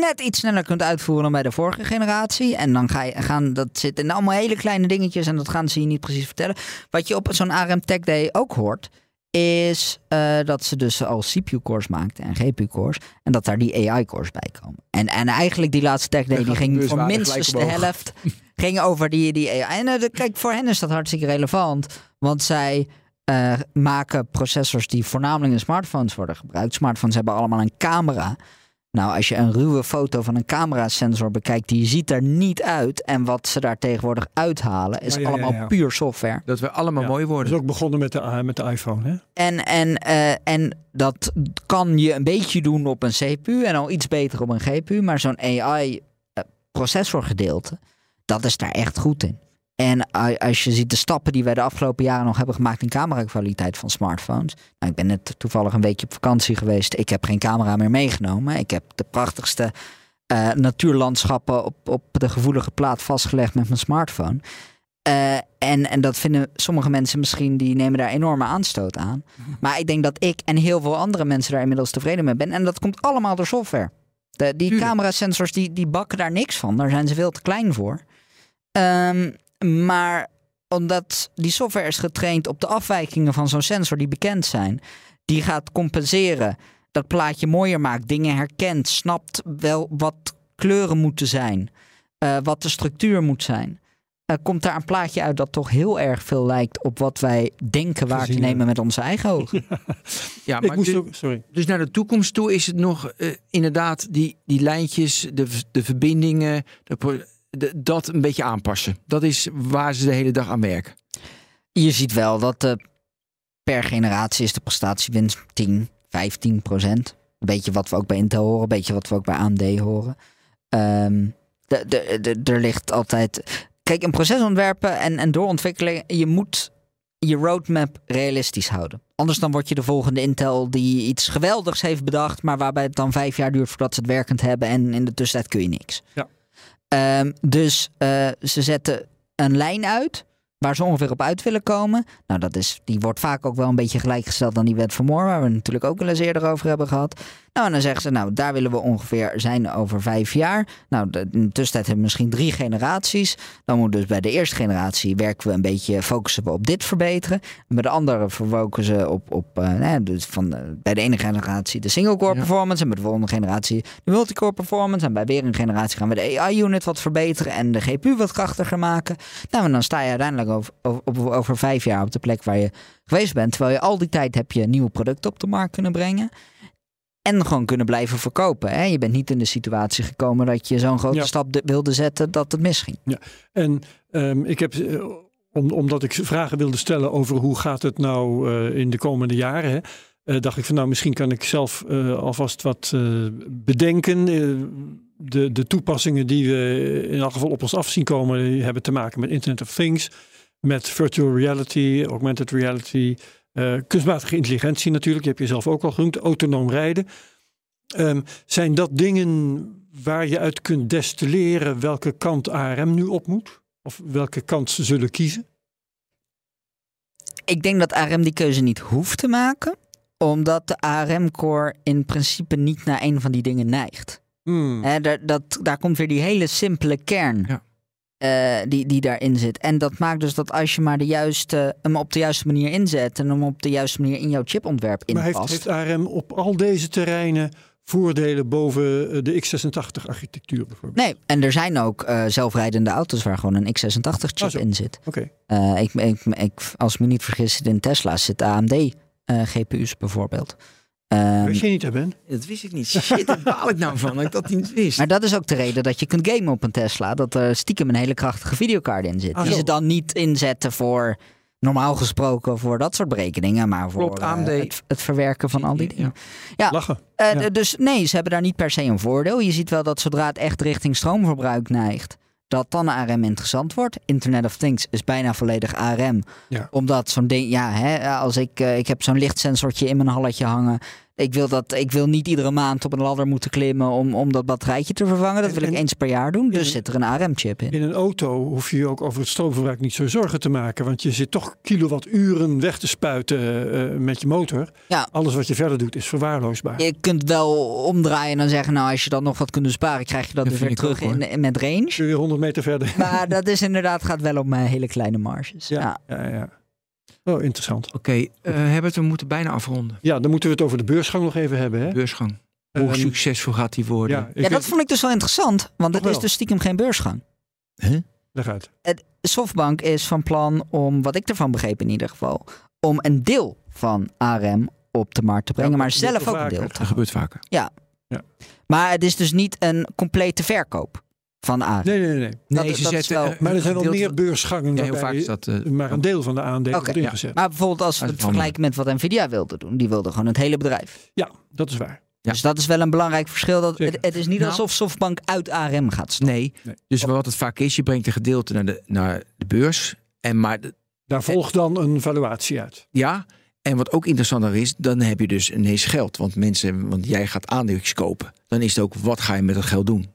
S4: net iets sneller kunt uitvoeren dan bij de vorige generatie. En dan ga je, gaan, dat zit in allemaal hele kleine dingetjes en dat gaan ze je niet precies vertellen. Wat je op zo'n ARM Tech Day ook hoort, is eh, dat ze dus al CPU-cores maakten en GPU-cores. En dat daar die AI-cores bij komen. En, en eigenlijk die laatste Tech Day, die ging voor minstens de helft ging over die, die AI. En eh, kijk, voor hen is dat hartstikke relevant. Want zij eh, maken processors die voornamelijk in smartphones worden gebruikt. Smartphones hebben allemaal een camera. Nou, als je een ruwe foto van een camerasensor bekijkt, die ziet er niet uit. En wat ze daar tegenwoordig uithalen, is
S3: Ja, ja, ja,
S4: allemaal
S3: ja.
S4: puur software.
S2: Dat we allemaal
S3: Ja,
S2: mooi
S3: Dat
S2: worden.
S3: is ook begonnen met de, met de iPhone. Hè?
S4: En, en, eh, en dat kan je een beetje doen op een CPU en al iets beter op een GPU. Maar zo'n AI-processorgedeelte, dat is daar echt goed in. En als je ziet de stappen die wij de afgelopen jaren nog hebben gemaakt in camerakwaliteit van smartphones. Nou, ik ben net toevallig een weekje op vakantie geweest. Ik heb geen camera meer meegenomen. Ik heb de prachtigste eh, natuurlandschappen op, op de gevoelige plaat vastgelegd met mijn smartphone. Eh, en, en dat vinden sommige mensen misschien, die nemen daar enorme aanstoot aan. Maar ik denk dat ik en heel veel andere mensen daar inmiddels tevreden mee ben. En dat komt allemaal door software. De, die camerasensors die, die bakken daar niks van. Daar zijn ze veel te klein voor. Ehm, maar omdat die software is getraind op de afwijkingen van zo'n sensor die bekend zijn. Die gaat compenseren. Dat plaatje mooier maakt. Dingen herkent. Snapt wel wat kleuren moeten zijn. eh, wat de structuur moet zijn. eh, komt daar een plaatje uit dat toch heel erg veel lijkt op wat wij denken waar te nemen met onze eigen ogen.
S2: Ja,
S3: Ik
S2: maar
S3: moest
S2: dus,
S3: ook, sorry.
S2: dus naar de toekomst toe is het nog eh, inderdaad die, die lijntjes, de, de verbindingen, de- dat een beetje aanpassen. Dat is waar ze de hele dag aan werken.
S4: Je ziet wel dat de, per generatie is de prestatiewinst 10, 15 procent. Een beetje wat we ook bij Intel horen, een beetje wat we ook bij AMD horen. Ehm, de, de, de- er ligt altijd. Kijk, een proces ontwerpen en, en doorontwikkelen, je moet je roadmap realistisch houden. Anders dan word je de volgende Intel die iets geweldigs heeft bedacht, maar waarbij het dan vijf jaar duurt voordat ze het werkend hebben en in de tussentijd kun je niks.
S3: Ja.
S4: Ehm, dus eh, ze zetten een lijn uit waar ze ongeveer op uit willen komen. Nou, dat is, die wordt vaak ook wel een beetje gelijkgesteld aan die wet van Moore, waar we natuurlijk ook wel eens eerder over hebben gehad. Nou, en dan zeggen ze, nou, daar willen we ongeveer zijn over vijf jaar. Nou, de, in de tussentijd hebben we misschien drie generaties. Dan moet dus bij de eerste generatie werken we een beetje, focussen we op dit verbeteren. En bij de andere focussen op, op eh, nou ja, dus van, eh, bij de ene generatie de single-core
S2: Ja.
S4: performance. En bij de volgende generatie de multicore performance. En bij weer een generatie gaan we de AI-unit wat verbeteren. En de GPU wat krachtiger maken. Nou, en dan sta je uiteindelijk over, over, over vijf jaar op de plek waar je geweest bent. Terwijl je al die tijd heb je nieuwe producten op de markt kunnen brengen. En gewoon kunnen blijven verkopen. Hè? Je bent niet in de situatie gekomen dat je zo'n grote
S3: Ja.
S4: stap de- wilde zetten dat het misging.
S3: En ehm, ik heb, eh, om, omdat ik vragen wilde stellen over hoe gaat het nou eh, in de komende jaren, hè, eh, dacht ik van nou misschien kan ik zelf alvast wat bedenken. De, de toepassingen die we in elk geval op ons af zien komen, hebben te maken met Internet of Things, met virtual reality, augmented reality, eh, kunstmatige intelligentie natuurlijk, die heb je zelf ook al genoemd, autonoom rijden. Ehm, zijn dat dingen waar je uit kunt destilleren welke kant ARM nu op moet? Of welke kant ze zullen kiezen?
S4: Ik denk dat ARM die keuze niet hoeft te maken. Omdat de ARM-core in principe niet naar een van die dingen neigt.
S3: Hmm.
S4: Hè, daar, dat, daar komt weer die hele simpele kern
S2: Ja.
S4: Eh, die, die daarin zit. En dat maakt dus dat als je maar de juiste, hem op de juiste manier inzet... en hem op de juiste manier in jouw chipontwerp
S3: Maar heeft,
S4: inpast...
S3: heeft ARM op al deze terreinen voordelen boven eh, de x86-architectuur bijvoorbeeld.
S4: Nee, en er zijn ook eh, zelfrijdende auto's waar gewoon een x86-chip
S3: Ah,
S4: in zit.
S3: Oké.
S4: Ik, ik, ik, als ik me niet vergis, in Tesla's zitten AMD-GPU's bijvoorbeeld. Ehm,
S3: Weet je niet, hè Ben?
S2: Dat wist ik niet. Shit, daar baal ik nou van dat ik dat niet wist.
S4: maar dat is ook de reden dat je kunt gamen op een Tesla. Dat er stiekem een hele krachtige videokaart in zit.
S3: Ah,
S4: die
S3: zo.
S4: ze dan niet inzetten voor, normaal gesproken, voor dat soort berekeningen. Maar voor
S2: Klopt,
S4: eh, het, het verwerken van al die dingen. Ja,
S3: Lachen.
S4: Eh,
S3: Ja.
S4: Dus nee, ze hebben daar niet per se een voordeel. Je ziet wel dat zodra het echt richting stroomverbruik neigt, dat dan ARM interessant wordt. Internet of Things is bijna volledig ARM.
S3: Ja.
S4: Omdat zo'n ding, ja, hè, als ik, eh, ik heb zo'n lichtsensortje in mijn halletje hangen. Ik wil, dat, ik wil niet iedere maand op een ladder moeten klimmen om, om dat batterijtje te vervangen. Dat
S3: En-
S4: wil ik
S3: en-
S4: eens per jaar doen. Dus
S3: in-
S4: zit er een ARM-chip in.
S3: In een auto hoef je je ook over het stroomverbruik niet zo zorgen te maken. Want je zit toch kilowatturen weg te spuiten eh, met je motor.
S4: Ja.
S3: Alles wat je verder doet is verwaarloosbaar.
S4: Je kunt wel omdraaien en dan zeggen, nou als je dan nog wat kunt besparen, krijg je dat,
S2: Dat
S4: dus weer
S2: ook,
S4: terug in, in- met range.
S3: Kun je weer 100 meter verder.
S4: Maar dat is inderdaad, gaat wel om eh, hele kleine marges.
S3: Ja.
S4: ja.
S3: Ja, ja. Oh, interessant.
S2: Oké, eh, Herbert, we moeten bijna afronden.
S3: Ja, dan moeten we het over de beursgang nog even hebben. Hè?
S2: Beursgang. Hoe
S3: Ehm,
S2: succesvol gaat die worden?
S3: Ja,
S4: Ja, dat
S3: weet-
S4: vond ik dus wel interessant, want het is dus stiekem geen beursgang.
S3: Leg uit.
S4: Softbank is van plan om, wat ik ervan begreep in ieder geval, om een deel van ARM op de markt te brengen,
S3: Ja,
S4: maar zelf ook een deel.
S2: Dat gebeurt vaker.
S4: Maar het is dus niet een complete verkoop van ARM.
S3: Nee, nee, nee. nee.
S4: Dat
S2: ze
S4: is
S2: zetten...
S4: wel-
S3: Maar er zijn wel meer beursgangen
S2: Ja, heel vaak is dat... eh,
S3: maar een deel van de aandelen
S4: Oké,
S3: wordt
S2: ja.
S4: Maar bijvoorbeeld als we
S2: Dat
S4: het vergelijken met wat Nvidia wilde doen, die wilde gewoon het hele bedrijf.
S3: Ja, dat is waar.
S2: Ja.
S4: Dus dat is wel een belangrijk verschil. Dat, het, het is niet
S2: Nou.
S4: alsof Softbank uit ARM gaat stappen.
S2: Nee.
S3: Nee.
S2: Dus wat het vaak is, je brengt een gedeelte naar de, naar de beurs. En maar de-
S3: Daar volgt dan een valuatie uit.
S2: ja, en wat ook interessanter is, dan heb je dus ineens geld. Want mensen, want jij gaat aandeeltjes kopen. Dan is het ook, wat ga je met dat geld doen?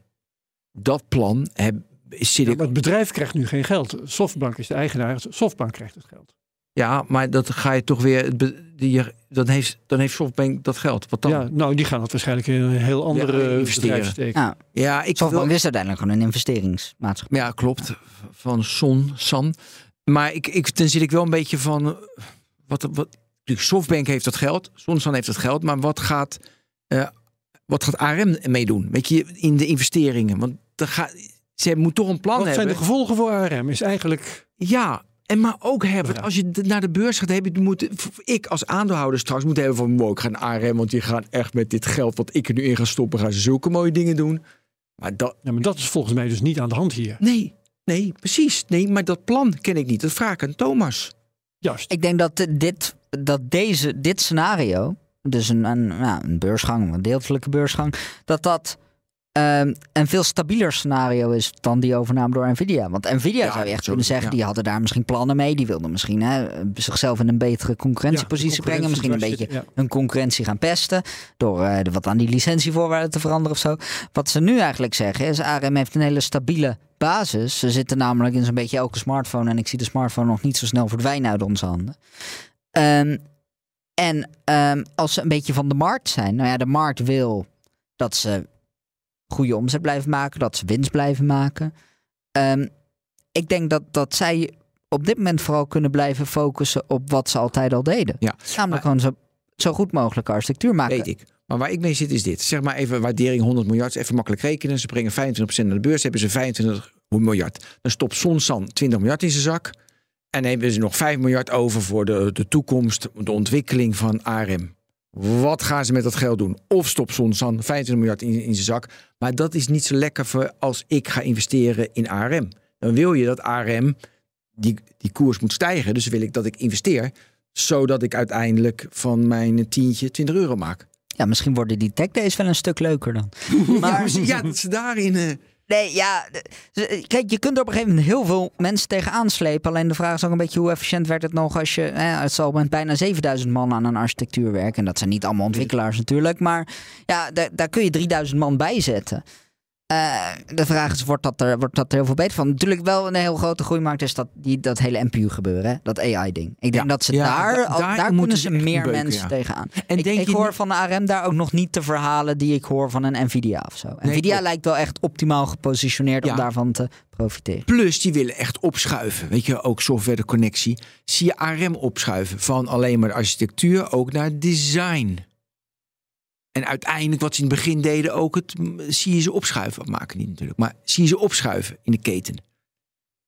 S2: Dat plan heb, zit
S3: Ja,
S2: ik...
S3: maar het bedrijf krijgt nu geen geld. Softbank is de eigenaar. Softbank krijgt het geld.
S2: Ja, maar dat ga je toch weer... die- Dan heeft, dan heeft Softbank dat geld. Wat dan?
S3: Ja, nou, die gaan het waarschijnlijk in een heel andere
S2: investeren.
S3: bedrijf steken.
S4: Ja,
S2: Ja, ik
S4: Softbank
S2: wil,
S4: is uiteindelijk gewoon een investeringsmaatschappij.
S2: Ja, klopt. Van Son, San. Maar ik, ik, dan zit ik wel een beetje van... eh, Wat, wat, natuurlijk, Softbank heeft dat geld. Sonsan heeft dat geld. Maar wat gaat, eh, wat gaat ARM meedoen? Weet je, in de investeringen. Want gaat, ze moet toch een plan
S3: Wat zijn
S2: hebben.
S3: de gevolgen voor ARM? Is eigenlijk...
S2: Ja, en maar ook
S3: Ja.
S2: als je naar de beurs gaat, heb je, moet, ik als aandeelhouder straks moet hebben van, wow, ik ga naar ARM, want die gaan echt met dit geld wat ik er nu in ga stoppen, gaan ze zulke mooie dingen doen. Maar dat,
S3: Ja, maar dat is volgens mij dus niet aan de hand hier.
S2: nee, nee, precies. Nee, maar dat plan ken ik niet. Dat vraag ik aan Thomas.
S3: Juist.
S4: Ik denk dat, dit, dat deze, dit scenario, dus een, een, nou, een beursgang, een deeltelijke beursgang, dat dat ehm, een veel stabieler scenario is dan die overname door Nvidia. Want Nvidia
S2: Ja,
S4: zou je echt kunnen zeggen,
S2: ja.
S4: die hadden daar misschien plannen mee. Die wilden misschien hè, zichzelf in een betere concurrentiepositie
S3: Ja,
S4: brengen. Misschien een beetje hun concurrentie gaan pesten. Door eh, wat aan die licentievoorwaarden te veranderen of zo. Wat ze nu eigenlijk zeggen is, ARM heeft een hele stabiele basis. Ze zitten namelijk in zo'n beetje elke smartphone. En ik zie de smartphone nog niet zo snel verdwijnen uit onze handen. Ehm, en ehm, als ze een beetje van de markt zijn. Nou ja, de markt wil dat ze goede omzet blijven maken. Dat ze winst blijven maken. Ehm, ik denk dat, dat zij op dit moment vooral kunnen blijven focussen op wat ze altijd al deden.
S2: Ja,
S4: Namelijk
S2: maar-
S4: gewoon zo, zo goed mogelijk architectuur maken.
S2: Weet ik. Maar waar ik mee zit is dit. Zeg maar even waardering 100 miljard. Even makkelijk rekenen. Ze brengen 25% naar de beurs. Hebben ze 25 miljard. Dan stopt Sonsan 20 miljard in zijn zak. En hebben ze nog 5 miljard over voor de, de toekomst. De ontwikkeling van ARM. Wat gaan ze met dat geld doen? Of stopt Sonsan 25 miljard in, in zijn zak. Maar dat is niet zo lekker voor als ik ga investeren in ARM. Dan wil je dat ARM die, die koers moet stijgen. Dus wil ik dat ik investeer. Zodat ik uiteindelijk van mijn tientje 20 euro maak.
S4: Ja, misschien worden die tech days wel een stuk leuker dan.
S2: Maar ja, dat ze daarin. Eh,
S4: Nee, ja. Kijk, je kunt er op een gegeven moment heel veel mensen tegenaan slepen. Alleen de vraag is ook een beetje hoe efficiënt werkt het nog als je... Hè, het zal met bijna 7000 man aan een architectuur werken. En dat zijn niet allemaal ontwikkelaars natuurlijk. Maar ja, daar, daar kun je 3000 man bij zetten. Eh, de vraag is, wordt dat, er, wordt dat er heel veel beter van? Natuurlijk wel een heel grote groeimarkt is dat, die, dat hele NPU gebeuren. Hè? Dat AI-ding. Ik denk
S2: Ja.
S4: dat ze
S2: Ja,
S4: daar,
S2: da- daar
S4: daar,
S2: moeten ze
S4: meer
S2: beuken,
S4: mensen
S2: ja.
S4: tegenaan.
S2: En
S4: ik
S2: denk
S4: ik hoor van de ARM daar ook nog niet de verhalen die ik hoor van een Nvidia of zo. Nvidia lijkt wel echt optimaal gepositioneerd om daarvan te profiteren.
S2: Plus, die willen echt opschuiven. Weet je, ook software de connectie. Zie je ARM opschuiven van alleen maar de architectuur ook naar design. En uiteindelijk, wat ze in het begin deden, ook het zie je ze opschuiven. Maken niet natuurlijk, maar zie je ze opschuiven in de keten.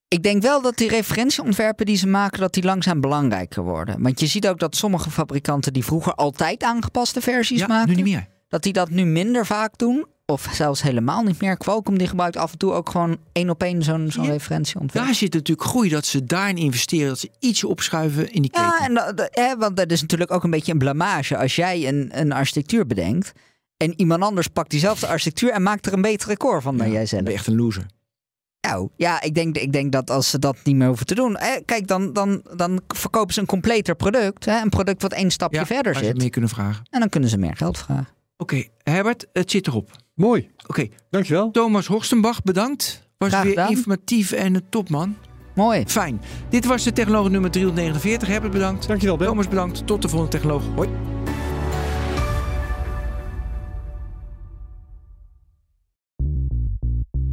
S4: Ik denk wel dat die referentieontwerpen die ze maken, dat die langzaam belangrijker worden. Want je ziet ook dat sommige fabrikanten die vroeger altijd aangepaste versies
S2: Ja,
S4: maken,
S2: nu niet meer.
S4: dat die dat nu minder vaak doen. Of zelfs helemaal niet meer. Qualcomm die gebruikt af en toe ook gewoon één op één zo'n zo'n
S2: Ja.
S4: referentieontwerp.
S2: Daar zit natuurlijk groei dat ze daarin investeren, dat ze ietsje opschuiven in die keten.
S4: Ja, en dat, dat- hè, want dat is natuurlijk ook een beetje een blamage. Als jij een, een architectuur bedenkt en iemand anders pakt diezelfde architectuur en maakt er een beter record van dan jij
S2: Dan
S4: zelf.
S2: ben je echt een loser.
S4: Nou, ja, ik denk, ik denk dat als ze dat niet meer hoeven te doen. Hè, kijk, dan, dan, dan verkopen ze een completer product. Hè, een product wat één stapje
S2: Ja,
S4: verder
S2: waar ze
S4: zit.
S2: meer kunnen vragen.
S4: En dan kunnen ze meer geld vragen.
S2: Oké, Herbert, het zit erop.
S3: Mooi,
S2: Oké,
S3: dankjewel.
S2: Thomas Horstenbach, bedankt. Was
S4: Graag
S2: weer
S4: gedaan.
S2: informatief en een topman.
S4: Mooi.
S2: Fijn. Dit was de technoloog nummer 349. Herbert, bedankt.
S3: Dankjewel, Ben.
S2: Thomas, bedankt. Tot de volgende technoloog. Hoi.